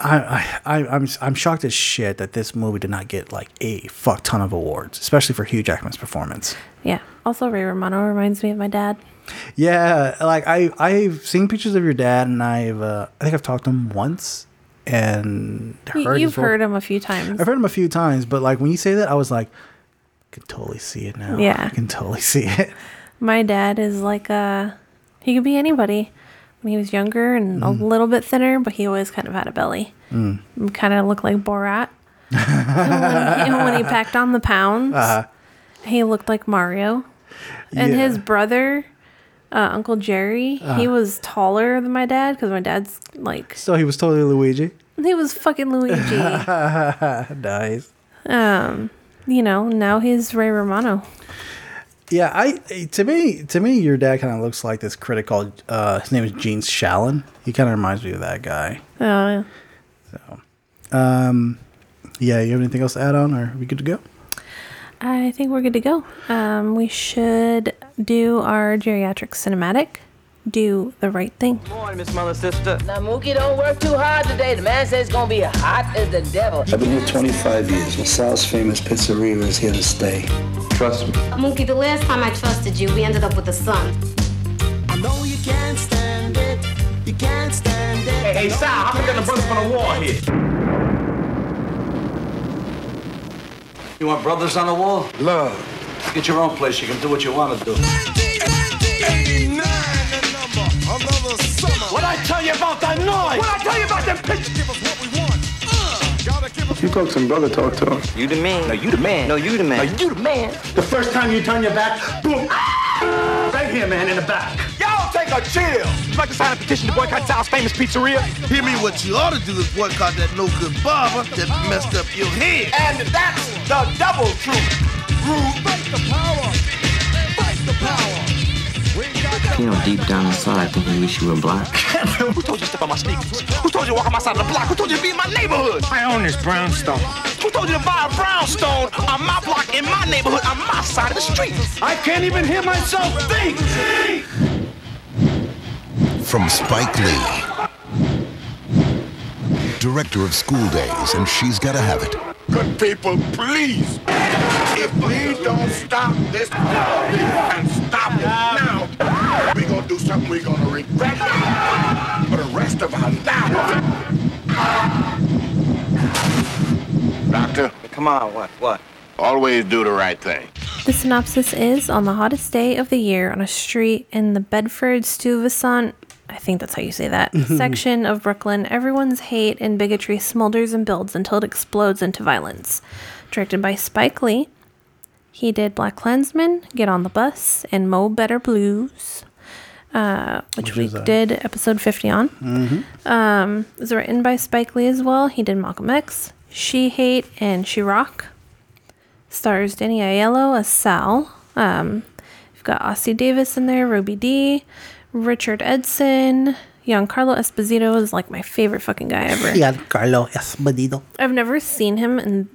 I, I I I'm I'm shocked as shit that this movie did not get like a fuck ton of awards, especially for Hugh Jackman's performance. Yeah. Also, Ray Romano reminds me of my dad. Yeah, like I I've seen pictures of your dad, and I've uh, I think I've talked to him once, and heard you've heard him a few times. I've heard him a few times, but like when you say that, I was like, can totally see it now. Yeah. I can totally [laughs] see it. My dad is like a he could be anybody. When he was younger and a little bit thinner, but he always kind of had a belly. Mm. Kind of looked like Borat. [laughs] and when, he, when he packed on the pounds, he looked like Mario. And Yeah. his brother Uh, Uncle Jerry, he Uh. was taller than my dad because my dad's like So he was totally Luigi. he was fucking Luigi. [laughs] nice. um, you know, now he's Ray Romano. Yeah, I to me to me your dad kind of looks like this critic called uh, his name is Gene Shalit. He kind of reminds me of that guy. Oh, yeah. So, um, yeah, you have anything else to add on, or are we good to go? I think we're good to go. Um, we should do our geriatric cinematic. Do the right thing. Good Morning, Miss Mother Sister. Now, Mookie, don't work too hard today. The man says it's gonna be hot as the devil. I've been here 25 years. LaSalle's famous pizzeria is here to stay. Trust me. Mookie, the last time I trusted you, we ended up with a son. I know you can't stand it. You can't stand it. Hey, hey, Sal, how we gonna brothers from the war here? You want brothers on the wall? Love. Get your own place. You can do what you want to do. What I tell you about that noise? What I tell you about them pictures? Give us what we want. Uh. You talk to him, brother. Talk to him. You the man. No, you the man. No, you the man. No, you the man. The first time you turn your back, boom. Ah! Right here, man, in the back. Y'all take a chill. You like to sign a petition to boycott Sal's famous pizzeria? Hear me, what you ought to do is boycott that no good barber that messed up your head. And that's the double truth. Rude. Fight the power. Fight the power. You know, deep down inside, I think you wish you were black. [laughs] Who told you to step on my sneakers? Who told you to walk on my side of the block? Who told you to be in my neighborhood? I own this brownstone. Who told you to buy a brownstone on my block, in my neighborhood, on my side of the street? I can't even hear myself think. From Spike Lee, director of School Daze, and She's Gotta Have It. Good people, please. If we don't stop this and stop it now, we're gonna do something we're gonna regret for the rest of our lives. Doctor? Come on, what? What? Always do the right thing. The synopsis is on the hottest day of the year on a street in the Bedford Stuyvesant, I think that's how you say that, section of Brooklyn, everyone's hate and bigotry smolders and builds until it explodes into violence. Directed by Spike Lee. He did BlacKkKlansman, Get on the Bus, and Mo Better Blues, uh, which, Which we uh, did episode 50 on. Mhm. Um, it was written by Spike Lee as well. He did Malcolm X, She Hate, and Chi-Raq. Stars Danny Aiello as Sal. Um, you've got Ossie Davis in there, Ruby Dee, Richard Edson, Giancarlo Esposito is like my favorite fucking guy ever. [laughs] Yeah, Carlo Esposito. I've never seen him, and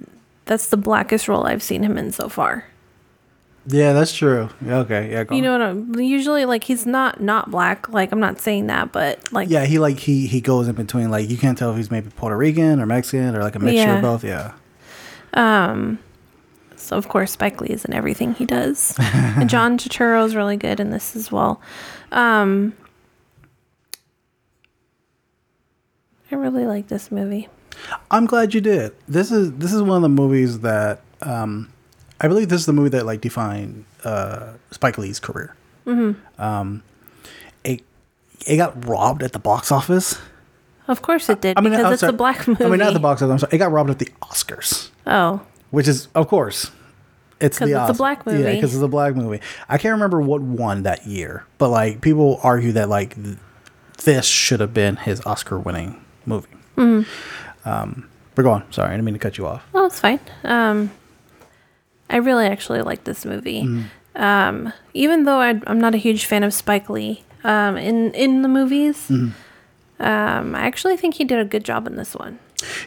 that's the blackest role I've seen him in so far. Yeah, that's true. Okay, yeah. Go You know what? I'm, usually, like he's not not black. Like I'm not saying that, but like yeah, he like he he goes in between. Like you can't tell if he's maybe Puerto Rican or Mexican or like a mixture Yeah. of both. Yeah. Um, so of course Spike Lee is in everything he does. [laughs] and John Turturro is really good in this as well. Um, I really like this movie. I'm glad you did. This is this is one of the movies that um, I believe this is the movie that like defined uh, Spike Lee's career. Mhm. Um, it it got robbed at the box office. Of course it did I mean, because it's a black movie. I mean, not the box office. I'm sorry. It got robbed at the Oscars, Oh, which is of course it's the it's a black Yeah, movie. because it's a black movie. I can't remember what won that year, but like people argue that like th- this should have been his Oscar-winning movie. Mhm. Um, but go on. Sorry, I didn't mean to cut you off. well, it's fine. Um, I really actually like this movie. Mhm. Um, even though I, I'm not a huge fan of Spike Lee um, in in the movies, Mhm. um, I actually think he did a good job in this one.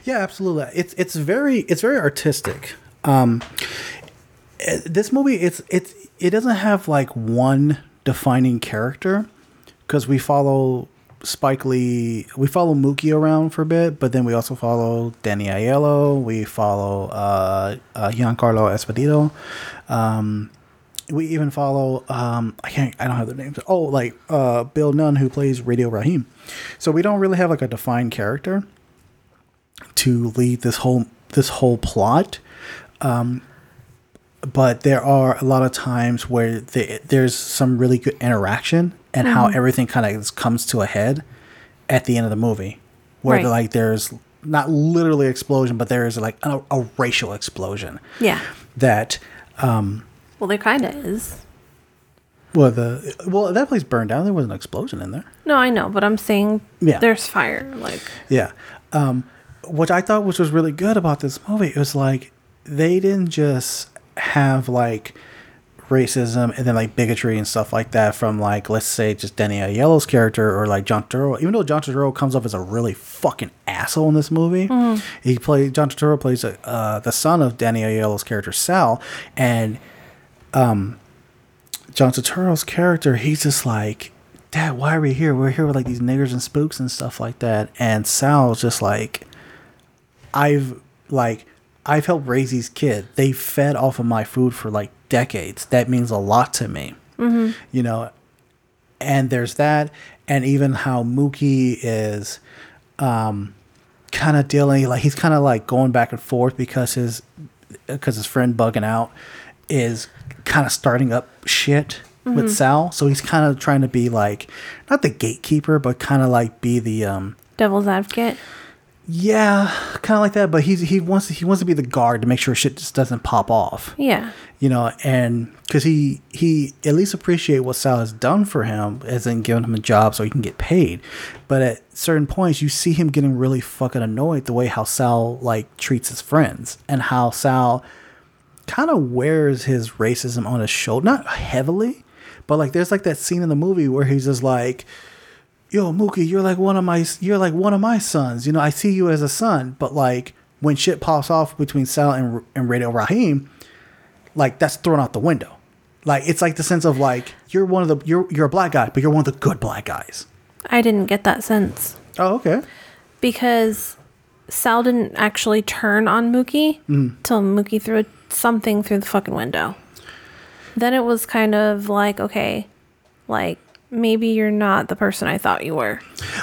Yeah, absolutely. It's it's very it's very artistic. Um, this movie it's it's it doesn't have like one defining character because we follow Spike Lee. We follow Mookie around for a bit, but then we also follow Danny Aiello. We follow uh, uh, Giancarlo Esposito. Um, we even follow um, I can't I don't have their names. Oh, like uh, Bill Nunn who plays Radio Rahim. So we don't really have like a defined character to lead this whole this whole plot. Um, but there are a lot of times where the, there's some really good interaction and how Mhm. everything kind of comes to a head at the end of the movie, where Right. like there's not literally explosion, but there is like a, a racial explosion Yeah. that um, Well, there kind of is. Well, the well that place burned down. There was an explosion in there. No, I know, but I'm saying Yeah. there's fire. Like, Yeah. Um, what I thought which was really good about this movie it was like they didn't just have like racism and then like bigotry and stuff like that from like let's say just Danny Aiello's character or like John Turturro. Even though John Turturro comes off as a really fucking asshole in this movie, Mhm. he plays John Turturro plays uh, the son of Danny Aiello's character Sal, and um, John Turturro's character he's just like. Dad, why are we here? We're here with like these niggers and spooks and stuff like that. And Sal's just like, I've like I've helped raise these kids. They fed off of my food for like decades. That means a lot to me. Mhm. You know, and there's that, and even how Mookie is um kind of dealing like he's kind of like going back and forth because his because his friend bugging out is kind of starting up shit with Mhm. Sal. So he's kind of trying to be like not the gatekeeper, but kind of like be the um devil's advocate. Yeah, kind of like that. But he's he wants to, he wants to be the guard to make sure shit just doesn't pop off. Yeah. You know, and because he he at least appreciate what Sal has done for him, as in giving him a job so he can get paid. But at certain points, you see him getting really fucking annoyed the way how Sal like treats his friends and how Sal kind of wears his racism on his shoulder, not heavily, but like there's like that scene in the movie where he's just like yo mookie you're like one of my you're like one of my sons. You know i see you as a son but like when shit pops off between sal and, and radio rahim like that's thrown out the window. Like it's like the sense of like you're one of the you're you're a black guy but you're one of the good black guys. I didn't get that sense. Oh okay. Because Sal didn't actually turn on Mookie Mm. till Mookie threw something through the fucking window. Then it was kind of like, okay, like maybe you're not the person I thought you were.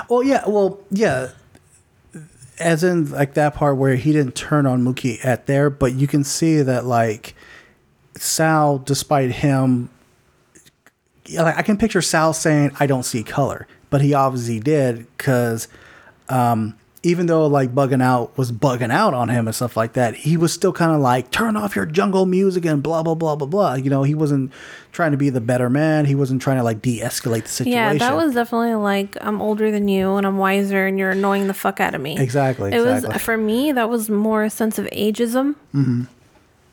well yeah well yeah as in like that part where he didn't turn on mookie at there but you can see that like sal despite him like I can picture Sal saying, "I don't see color," but he obviously did because um, even though like bugging out was bugging out on him and stuff like that, he was still kind of like, "Turn off your jungle music" and blah blah blah blah blah. You know, he wasn't trying to be the better man. He wasn't trying to like de-escalate the situation. Yeah, that was definitely like I'm older than you and I'm wiser and you're annoying the fuck out of me. Exactly, It exactly. was for me that was more a sense of ageism. hmm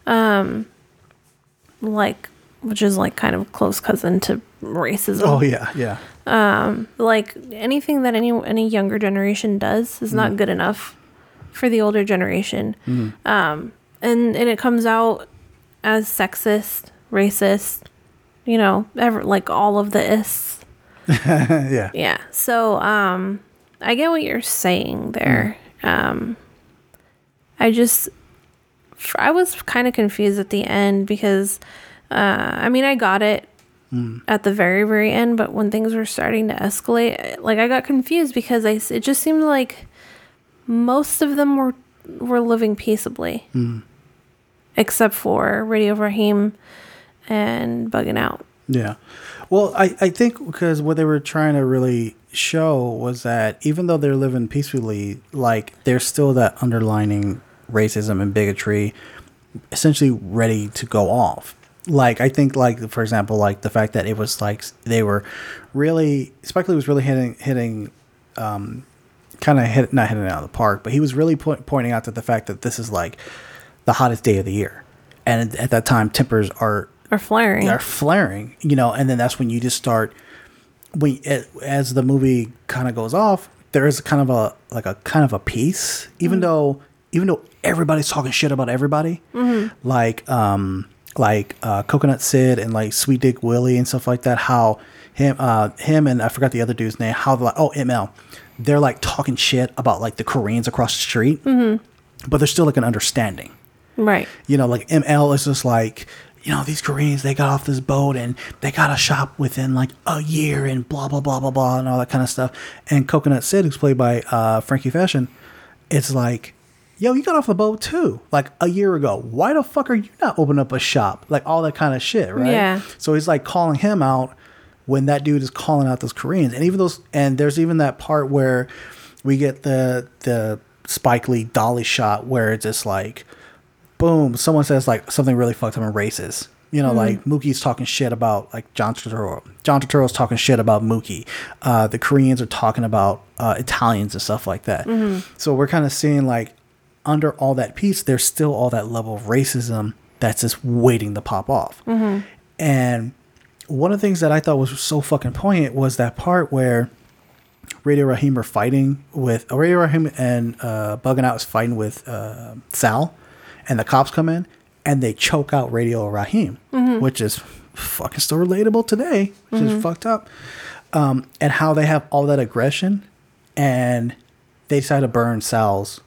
Um like which is like kind of close cousin to racism. Oh yeah, yeah. Um like anything that any any younger generation does is not Mhm. good enough for the older generation Mhm. um and and it comes out as sexist racist you know ever like all of the ists [laughs] yeah. yeah so um i get what you're saying there um i just I was kind of confused at the end because uh i mean i got it Mm. at the very very end but when things were starting to escalate like i got confused because I, it just seemed like most of them were were living peaceably Mm. except for radio rahim and bugging out Yeah. Well, I, I think because what they were trying to really show was that even though they're living peacefully, like there's still that underlining racism and bigotry essentially ready to go off. Like I think like for example, like the fact that it was like they were really Spike Lee was really hitting hitting um kind of hit not hitting it out of the park, but he was really po- pointing out that the fact that this is like the hottest day of the year. And at that time tempers are or flaring are flaring, you know, and then that's when you just start when as the movie kind of goes off, there is kind of a like a kind of a peace, even though even though everybody's talking shit about everybody, Mhm. like um like uh, Coconut Sid and like Sweet Dick Willie and stuff like that. How him uh him and I forgot the other dude's name. How like oh ML, they're like talking shit about like the Koreans across the street, Mhm. but there's still like an understanding right you know, like ML is just like, you know, these Koreans, they got off this boat and they got a shop within like a year and blah, blah, blah, blah, blah, and all that kind of stuff. And Coconut Sid, who's played by uh, Frankie Faison, it's like, yo, you got off the boat too, like a year ago. Why the fuck are you not opening up a shop? Like all that kind of shit, right? Yeah. So he's like calling him out when that dude is calling out those Koreans. And even those, and there's even that part where we get the, the Spike Lee dolly shot where it's just like, boom, someone says like something really fucked up and racist, You know, Mhm. like Mookie's talking shit about like John Turturro. John Turturro's talking shit about Mookie. Uh, the Koreans are talking about uh, Italians and stuff like that. Mhm. So we're kind of seeing like under all that peace, there's still all that level of racism that's just waiting to pop off. Mm-hmm. And one of the things that I thought was so fucking poignant was that part where Radio Rahim are fighting with uh, Radio Rahim and uh, Bugging Out is fighting with uh, Sal, and the cops come in and they choke out Radio Rahim, Mhm. which is fucking still relatable today, which Mhm. is fucked up. Um, and how they have all that aggression, and they decide to burn Sal's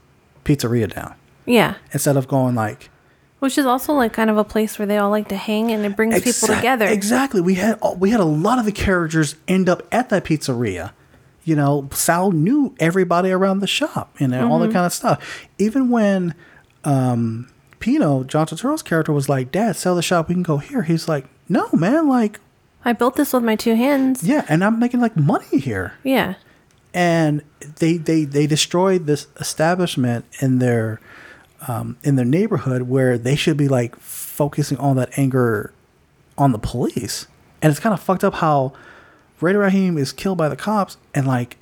pizzeria down Yeah. instead of going like Which is also like kind of a place where they all like to hang and it brings people together. Exactly. We had we had a lot of the characters end up at that pizzeria. You know, Sal knew everybody around the shop and all that kind of stuff. Even when um, Pino, John Turturro's character, was like, "Dad, sell the shop. We can go here." He's like, "No, man. Like, I built this with my two hands. yeah, and I'm making like money here." Yeah. And they they they destroyed this establishment in their um, in their neighborhood where they should be like focusing all that anger on the police and it's kind of fucked up how Radio Raheem is killed by the cops and like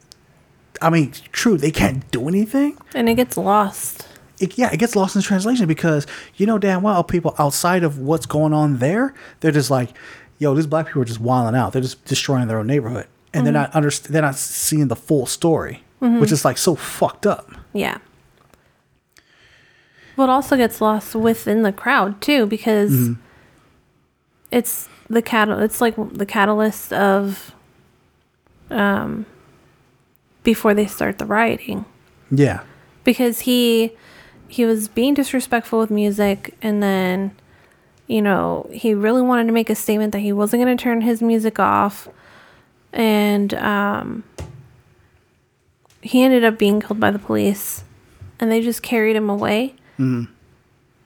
I mean true they can't do anything And it gets lost. it, yeah, it gets lost in translation because you know damn well people outside of what's going on there, they're just like, yo, these black people are just wilding out. They're just destroying their own neighborhood, and Mhm. they're not under, they're not seeing the full story, Mhm. which is like so fucked up. Yeah. What also gets lost within the crowd too, because Mhm. it's the catal it's like the catalyst of um before they start the rioting. Yeah, Because he he was being disrespectful with music and then you know, he really wanted to make a statement that he wasn't going to turn his music off and um he ended up being killed by the police and they just carried him away. Mhm.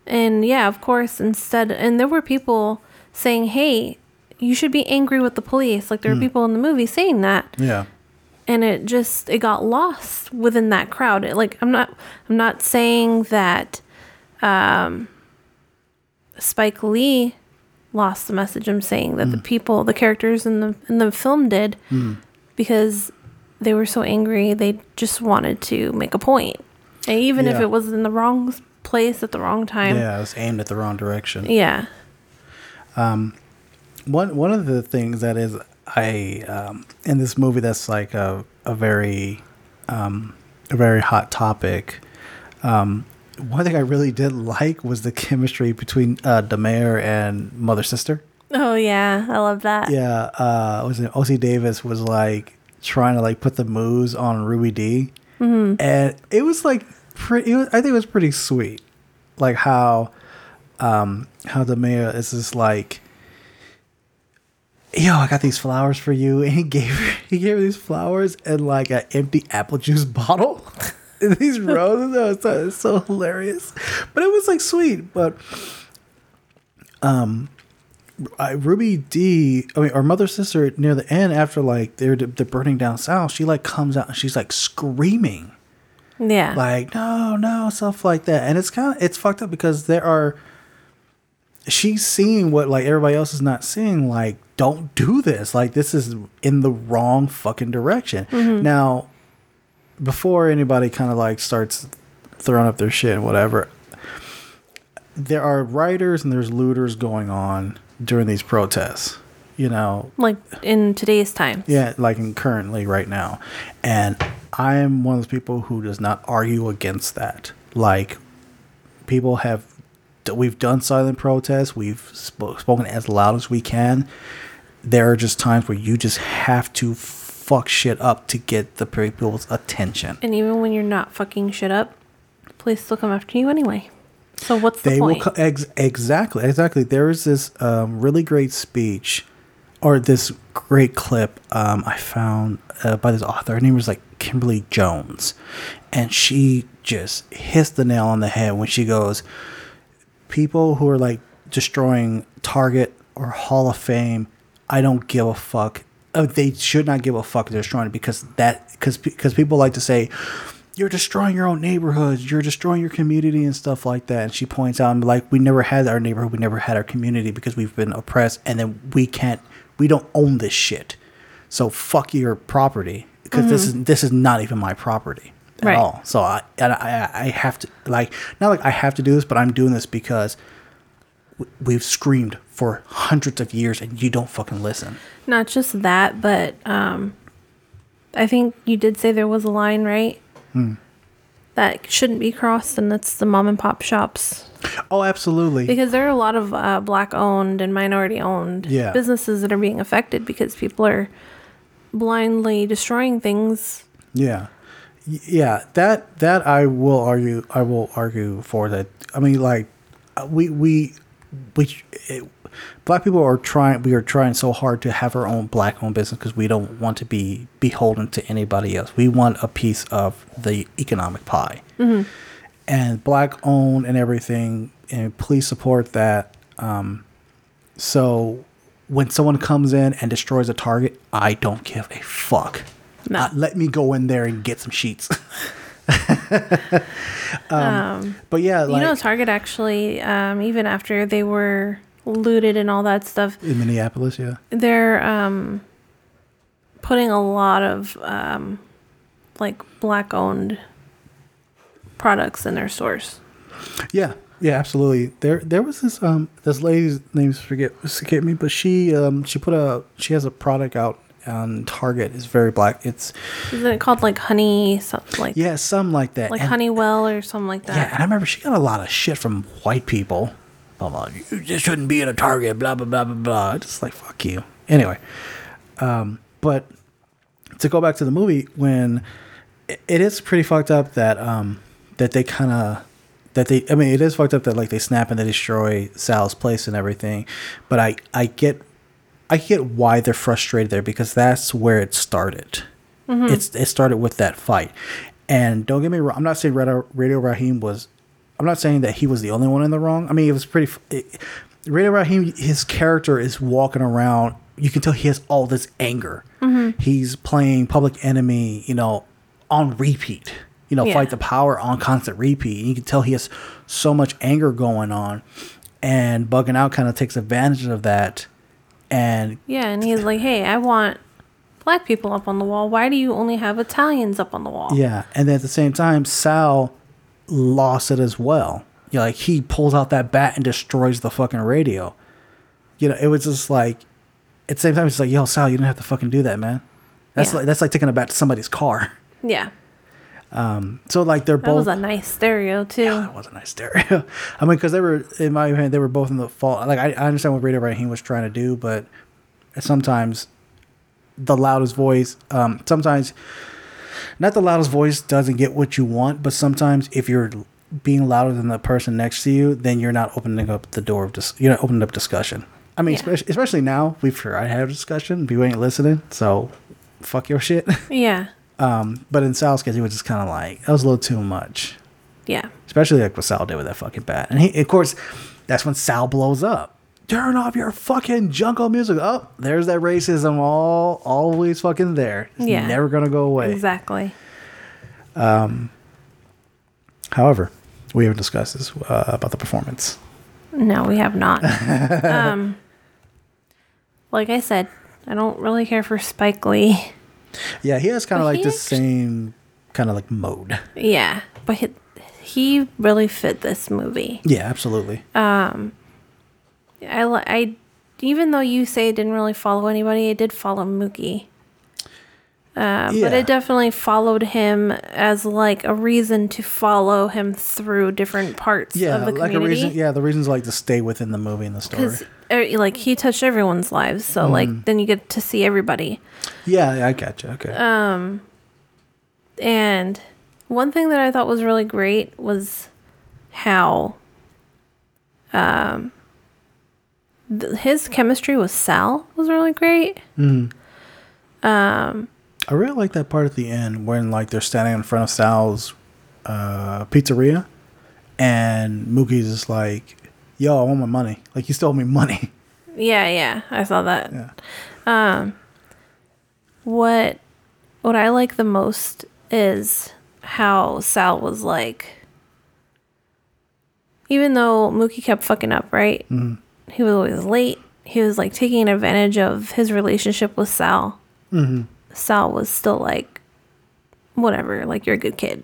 And yeah, of course, instead, and there were people saying, hey, you should be angry with the police. Like there were Mm. people in the movie saying that. yeah, And it just, it got lost within that crowd. It, like, I'm not, I'm not saying that um, Spike Lee lost the message. I'm saying that the people, the characters in the, in the film did Mm. because they were so angry. They just wanted to make a point. And even if it was in the wrong place at the wrong time. yeah, it was aimed at the wrong direction. Yeah. Um, one one of the things that is I um, in this movie that's like a a very um, a very hot topic. Um, one thing I really did like was the chemistry between uh, Da Mayor and mother sister. Oh yeah, I love that. Yeah, uh, was it Ossie Davis was like trying to like put the moves on Ruby Dee, Mhm. and it was like pretty. It was, I think it was pretty sweet, like how, um, how the mayor is just like, yo, I got these flowers for you, [laughs] and he gave her, he gave her these flowers and like an empty apple juice [laughs] bottle. [laughs] These roses, it's so, it's so hilarious, but it was like sweet. But um, I, Ruby Dee, I mean, our mother sister near the end, after like they're they're burning down south, she like comes out and she's like screaming, Yeah. like no, no, stuff like that, and it's kind of it's fucked up because there are. She's seeing what like everybody else is not seeing. Like, don't do this. Like, this is in the wrong fucking direction. Mhm. Now, before anybody kind of like starts throwing up their shit and whatever, there are rioters and there's looters going on during these protests. You know, like in today's time. yeah, like in currently right now. And I am one of those people who does not argue against that. Like people have we've done silent protests, we've sp- spoken as loud as we can. There are just times where you just have to fuck shit up to get the people's attention. And even when you're not fucking shit up, police still come after you anyway. So what's the they will point? co- ex- exactly exactly there is this um, really great speech or this great clip um, i found uh, by this author her name was like kimberly jones and she just hits the nail on the head when she goes people who are like destroying target or hall of fame i don't give a fuck uh, they should not give a fuck they're destroying it because that because because people like to say you're destroying your own neighborhoods. You're destroying your community and stuff like that. And she points out, like, we never had our neighborhood. We never had our community because we've been oppressed. And then we can't, we don't own this shit. So fuck your property because this is this is not even my property at Right. all. So I, and I I have to like not like I have to do this, but I'm doing this because we've screamed for hundreds of years and you don't fucking listen. Not just that, but um, I think you did say there was a line, right? Hmm. That shouldn't be crossed, and that's the mom and pop shops. Oh, absolutely. Because there are a lot of uh, black owned and minority owned Yeah. businesses that are being affected because people are blindly destroying things. Yeah, yeah. That that I will argue. I will argue for that. I mean, like uh, we we we it, black people are trying. We are trying so hard to have our own black owned business because we don't want to be beholden to anybody else. We want a piece of the economic pie. Mhm. and black owned and everything and please support that um, so when someone comes in and destroys a target i don't give a fuck No. Uh, let me go in there and get some sheets [laughs] [laughs] um, Um, but yeah like you know, Target actually, um, even after they were looted and all that stuff, in minneapolis yeah they're um, putting a lot of um, like black owned products in their stores. Yeah, yeah, absolutely. There, there was this um, this lady's name's forget escape me, but she um, she put a she has a product out on Target. is very black. It's Isn't it called like honey, something like yeah, something like that. like And- Honeywell or something like that. Yeah, and I remember she got a lot of shit from white people. I'm like, you just shouldn't be in a Target, blah blah blah blah blah. Just like fuck you. Anyway, um, but to go back to the movie, when it, it is pretty fucked up that um that they kind of that they I mean it is fucked up that like they snap and they destroy Sal's place and everything, but I I get I get why they're frustrated there because that's where it started. Mhm. It's it started with that fight, and don't get me wrong. I'm not saying Radio, Radio Raheem was. I'm not saying that he was the only one in the wrong. I mean, it was pretty. It, Radio Raheem, his character is walking around. You can tell he has all this anger. Mhm. He's playing Public Enemy, you know, on repeat. You know, Yeah. fight the power on constant repeat. And you can tell he has so much anger going on, and bugging out kind of takes advantage of that. And Yeah, and he's like, "Hey, I want black people up on the wall. Why do you only have Italians up on the wall?" Yeah, and then at the same time, Sal lost it as well. You know, like he pulls out that bat and destroys the fucking radio. You know, it was just like at the same time, it's like, yo, Sal, you didn't have to fucking do that, man. That's Yeah. like that's like taking a bat to somebody's car. Yeah, Um, so like they're that both. was a nice stereo too. that was a nice stereo. I mean, because they were in my opinion, they were both in the fault. Like I, I understand what Radio Raheem was trying to do, but sometimes the loudest voice, um, sometimes not the loudest voice doesn't get what you want, but sometimes if you're being louder than the person next to you, then you're not opening up the door of dis- you're not opening up discussion. I mean, Yeah. especially, especially now we've tried to have a discussion, people ain't listening, so fuck your shit. [laughs] Yeah, Um, but in Sal's case, he was just kind of like that was a little too much, yeah, especially like what Sal did with that fucking bat. And he, of course, that's when Sal blows up. Turn off your fucking jungle music. Oh, there's that racism all always fucking there. It's Yeah. never gonna go away. exactly. Um, however, we haven't discussed this uh, about the performance. No, we have not. [laughs] um, like I said, I don't really care for Spike Lee. Yeah, he has kind of like he the same kind of like mode. Yeah, but he, he really fit this movie. Yeah, absolutely. Um, I, I, even though you say it didn't really follow anybody, it did follow Mookie. Uh, But it definitely followed him as like a reason to follow him through different parts Yeah, of the like a reason. Yeah, the reasons like to stay within the movie and the story. Because like he touched everyone's lives, so Mhm. like then you get to see everybody. Yeah, I got you. Okay. Um, and one thing that I thought was really great was how um th- his chemistry with Sal was really great. Mm. Um, I really like that part at the end when like they're standing in front of Sal's uh, pizzeria, and Mookie's just like, "Yo, I want my money. Like you stole me money." [laughs] yeah, yeah, I saw that. Um, what what I like the most is how Sal was like, even though Mookie kept fucking up, right? Mhm. He was always late. He was like taking advantage of his relationship with Sal. Mhm. Sal was still like, whatever, like you're a good kid.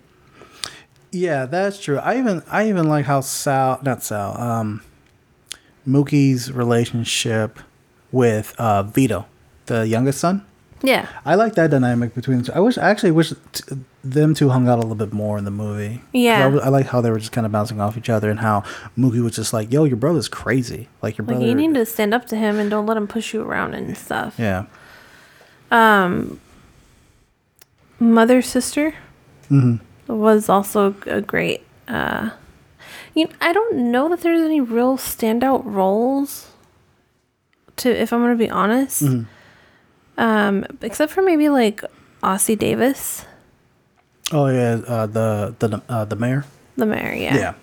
Yeah, that's true. I even I even like how Sal, not Sal, um, Mookie's relationship with uh, Vito, the youngest son. Yeah. I like that dynamic between the two. I wish I actually wish t- them two hung out a little bit more in the movie. Yeah. I, like how they were just kind of bouncing off each other and how Mookie was just like, "Yo, your brother's crazy. Like your brother, Like you need to stand up to him and don't let him push you around and stuff. yeah. Um, mother sister hmm was also a great. Uh, you know, I don't know that there's any real standout roles. To if I'm gonna be honest, Mhm. um, except for maybe like Ossie Davis, Oh yeah, uh, the the uh, the mayor. the mayor. Yeah. Yeah.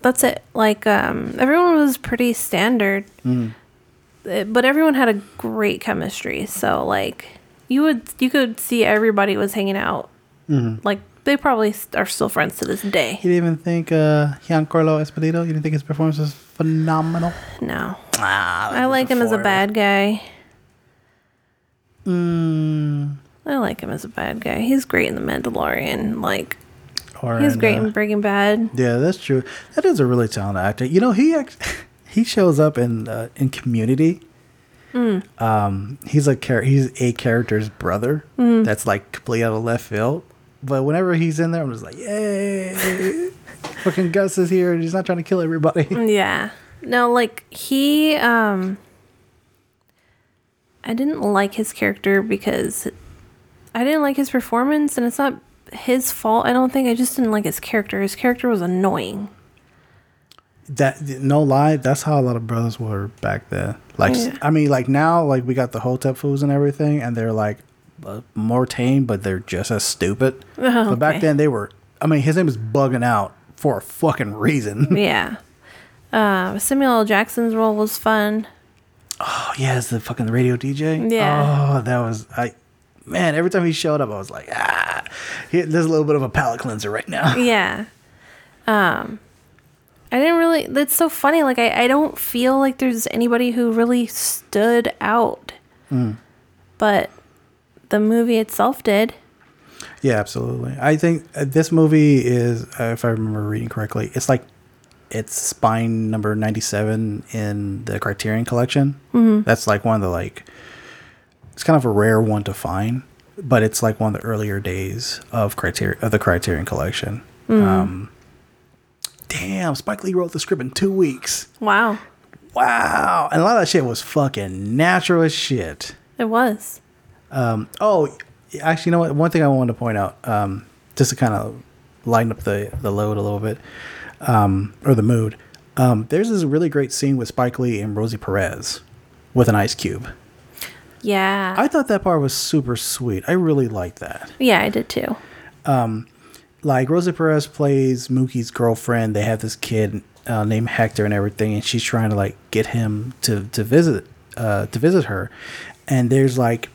That's it. Like um, everyone was pretty standard. Mhm. Uh, but everyone had a great chemistry. So like you would you could see everybody was hanging out. Mhm. Like they probably are still friends to this day. You didn't even think uh, Giancarlo Esposito? You didn't think his performance was phenomenal? No. Ah, I like him as a bad guy. Mm, I like him as a bad guy. He's great in The Mandalorian. Like or he's in, great uh, in Breaking Bad. Yeah, that's true. That is a really talented actor. You know, he act- [laughs] he shows up in uh, in Community. Mm. Um, he's a char- he's a character's brother. Mm. That's like completely out of left field. But whenever he's in there, I'm just like, yay! Fucking Gus is here, and he's not trying to kill everybody. [laughs] Yeah. No, like he um I didn't like his character because I didn't like his performance and it's not his fault. I don't think I just didn't like his character. His character was annoying. That no lie, that's how a lot of brothers were back then. Like, Yeah. I mean, like now, like we got the Hotep foods and everything, and they're like more tame, but they're just as stupid. [laughs] Oh, But back okay. then, they were. I mean, his name is bugging out for a fucking reason. [laughs] yeah. Uh, Samuel L. Jackson's role was fun. oh yes, the fucking radio DJ. Yeah. Oh, that was I. Man, every time he showed up, I was like, ah, he, there's a little bit of a palate cleanser right now. [laughs] yeah. Um I didn't really that's so funny. Like I, I don't feel like there's anybody who really stood out. Mm. But the movie itself did. Yeah, absolutely. I think uh, this movie is, uh, if I remember reading correctly, it's like it's spine number ninety-seven in the Criterion Collection. Mhm. That's like one of the like, it's kind of a rare one to find, but it's like one of the earlier days of Criterion of the Criterion Collection. Mhm. Um, damn, Spike Lee wrote the script in two weeks. Wow. Wow, and a lot of that shit was fucking natural as shit. It was. Um, oh, actually, you know what? One thing I wanted to point out, um, just to kind of lighten up the, the load a little bit, um, or the mood. Um, there's this really great scene with Spike Lee and Rosie Perez with an ice cube. Yeah. I thought that part was super sweet. I really liked that. yeah, I did too. Um, like Rosie Perez plays Mookie's girlfriend. They have this kid uh, named Hector and everything, and she's trying to like get him to to visit uh, to visit her. And there's like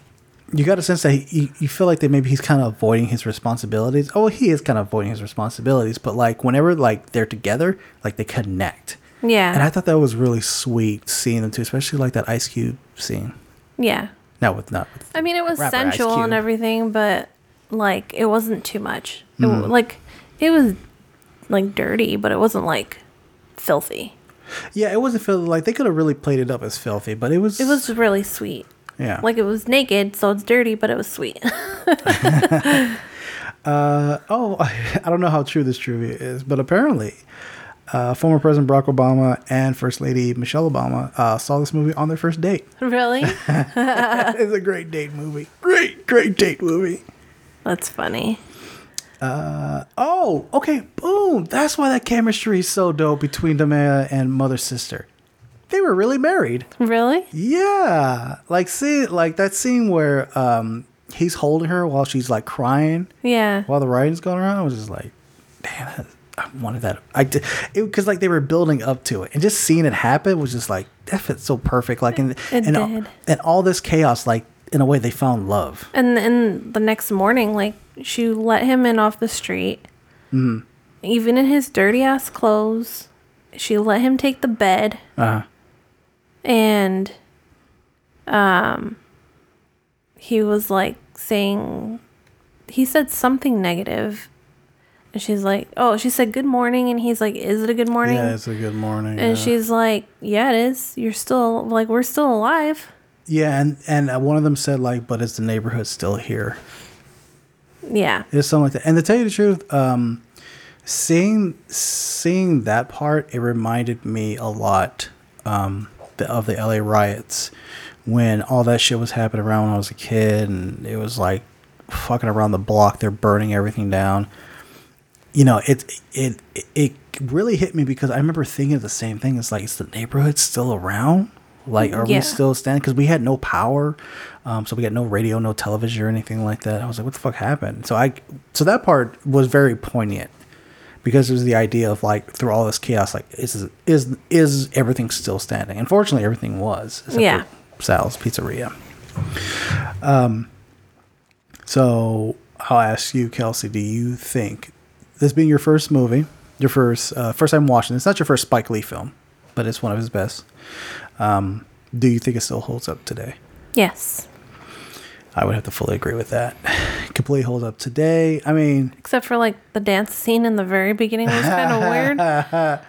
you got a sense that he, you, feel like that maybe he's kind of avoiding his responsibilities. Oh, he is kind of avoiding his responsibilities, but like whenever like they're together, like they connect. Yeah. And I thought that was really sweet seeing them too, especially like that Ice Cube scene. yeah. Not with not with I mean, it was Rapper sensual and everything, but like it wasn't too much. It, w Mhm. Like it was like dirty, but it wasn't like filthy. Yeah, it wasn't feel like they could have really played it up as filthy, but it was It was really sweet. Yeah. Like it was naked, so it's dirty, but it was sweet. [laughs] [laughs] Uh, oh, [laughs] I don't know how true this trivia is, but apparently, uh, former President Barack Obama and First Lady Michelle Obama uh, saw this movie on their first date. really? it's a great date movie. Great, great date movie. That's funny. Uh, oh, okay, boom. That's why that chemistry is so dope between Da Mayor and mother sister. They were really married. Really? Yeah, like see, like that scene where um he's holding her while she's like crying. Yeah. While the writing's going around, I was just like, damn, I wanted that. I did because like they were building up to it, and just seeing it happen was just like that fits so perfect. Like and It and, all- and all this chaos, like in a way, they found love. And then the next morning, like she let him in off the street, Mm. Hmm. Even in his dirty ass clothes. She let him take the bed, Uh, and um, he was like saying, he said something negative, and she's like, oh, she said good morning, and he's like, is it a good morning? yeah, it's a good morning. and yeah. she's like, yeah, it is. You're still like, we're still alive. yeah, and and uh, one of them said like, but is the neighborhood still here? Yeah. It's something like that. And to tell you the truth, um, seeing seeing that part, it reminded me a lot um, the, of the LA riots when all that shit was happening around when I was a kid, and it was like fucking around the block. They're burning everything down. You know, it it it really hit me because I remember thinking the same thing. It's like, is the neighborhood still around? Like, are Yeah. we still standing? Because we had no power, um, so we got no radio, no television, or anything like that. I was like, what the fuck happened? So I, so that part was very poignant because it was the idea of like through all this chaos, like is is is everything still standing? Unfortunately, everything was. except Yeah. for Sal's Pizzeria. Um. So I'll ask you, Kelsey. Do you think this being your first movie, your first uh, first time watching? It's not your first Spike Lee film, but it's one of his best. Um, do you think it still holds up today? Yes. I would have to fully agree with that. Completely holds up today. I mean, Except for like the dance scene in the very beginning was kind of weird. [laughs]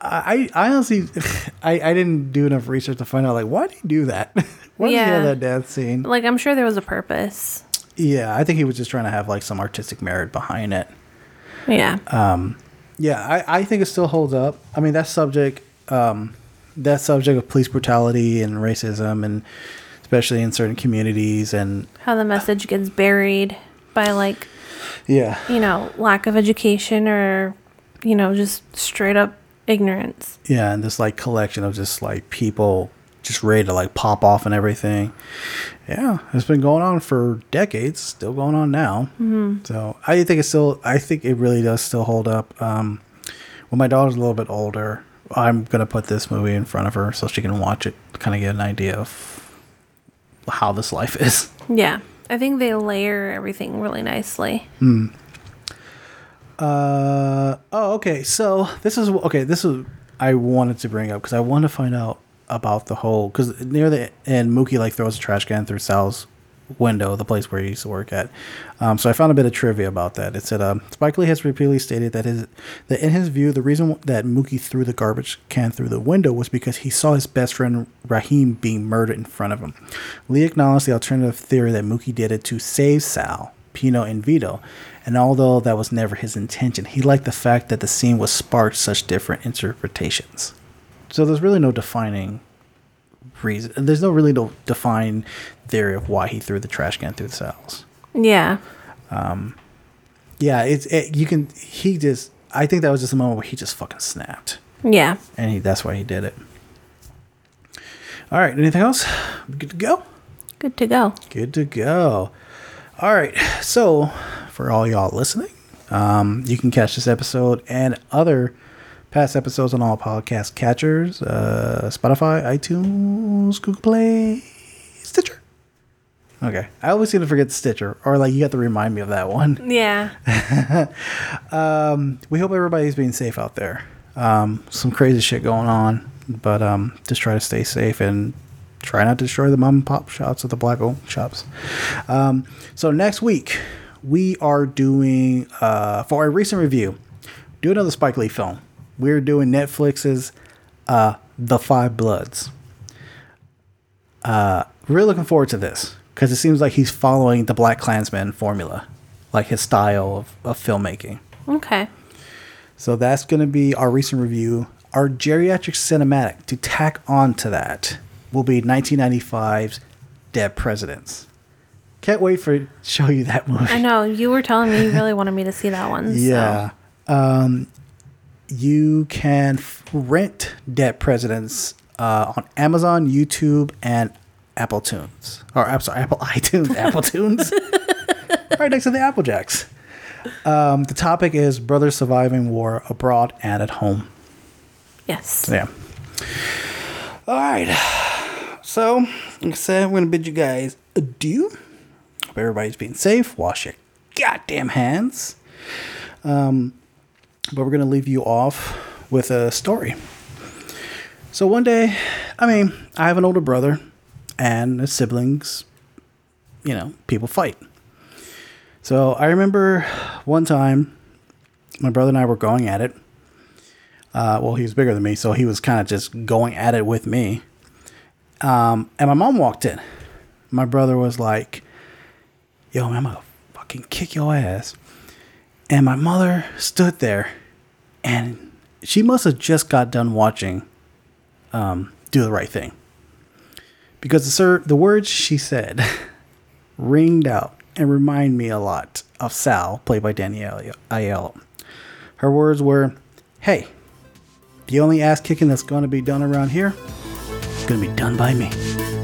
I, I honestly, [sighs] I, I didn't do enough research to find out like why did he do that? [laughs] why did he have that dance scene? Like I'm sure there was a purpose. Yeah, I think he was just trying to have like some artistic merit behind it. Yeah. Um, yeah, I, I think it still holds up. I mean, that subject, um, that subject of police brutality and racism, and especially in certain communities, and How the message gets buried by like, yeah, you know, lack of education or, you know, just straight up ignorance. yeah, and this like collection of just like people just ready to like pop off and everything. Yeah, it's been going on for decades, still going on now. Mhm. So I think it's still, I think it really does still hold up. Um, when my daughter's a little bit older, I'm gonna put this movie in front of her so she can watch it, kind of get an idea of how this life is. Yeah. I think they layer everything really nicely. Hmm. Uh oh okay so this is okay this is I wanted to bring up because I want to find out about the whole because near the end Mookie like throws a trash can through Sal's window the place where he used to work at um, so I found a bit of trivia about that it said um, Spike Lee has repeatedly stated that his that in his view the reason that Mookie threw the garbage can through the window was because he saw his best friend Raheem being murdered in front of him Lee acknowledged the alternative theory that Mookie did it to save Sal Pino and Vito. And although that was never his intention, he liked the fact that the scene was sparked such different interpretations. So there's really no defining reason. There's no really no defined theory of why he threw the trash can through the cells. Yeah. Um, yeah, it's it, you can. He just. I think that was just a moment where he just fucking snapped, Yeah. and he that's why he did it. All right. Anything else? Good to go. Good to go. Good to go. All right. So, for all y'all listening, um, you can catch this episode and other past episodes on all podcast catchers uh, Spotify, iTunes, Google Play, Stitcher. Okay. I always seem to forget Stitcher, or like you have to remind me of that one. [laughs] Yeah. um, we hope everybody's being safe out there. Um, some crazy shit going on, but um, just try to stay safe and try not to destroy the mom and pop shops or the black owned shops. Um, so next week we are doing uh, for a recent review, do another Spike Lee film. We're doing Netflix's uh, The Five Bloods. Uh, really looking forward to this because it seems like he's following the BlacKkKlansman formula, like his style of, of filmmaking. Okay. So that's going to be our recent review. Our geriatric cinematic to tack on to that will be 1995's Dead Presidents. Can't wait for it to show you that movie. I know. You were telling me you really [laughs] wanted me to see that one. so- Yeah. Um, you can rent Dead Presidents uh, on Amazon, YouTube, and Apple Tunes. Or I'm sorry, Apple [laughs] iTunes, Apple Tunes. [laughs] right next to the Apple Jacks. Um, the topic is brothers surviving war abroad and at home. Yes. Yeah. All right. So, like I said, I'm going to bid you guys adieu. Hope everybody's being safe. Wash your goddamn hands. Um, but we're going to leave you off with a story. So one day, I mean, I have an older brother and siblings, you know, people fight. So I remember one time my brother and I were going at it. Uh, well, he was bigger than me, so he was kind of just going at it with me. Um, and my mom walked in. My brother was like, Yo, man, I'm to fucking kick your ass. And my mother stood there and she must have just got done watching um, Do the Right Thing. Because the, sir, the words she said [laughs] ringed out and remind me a lot of Sal, played by Danny Aiello. Her words were, Hey, the only ass kicking that's going to be done around here is going to be done by me.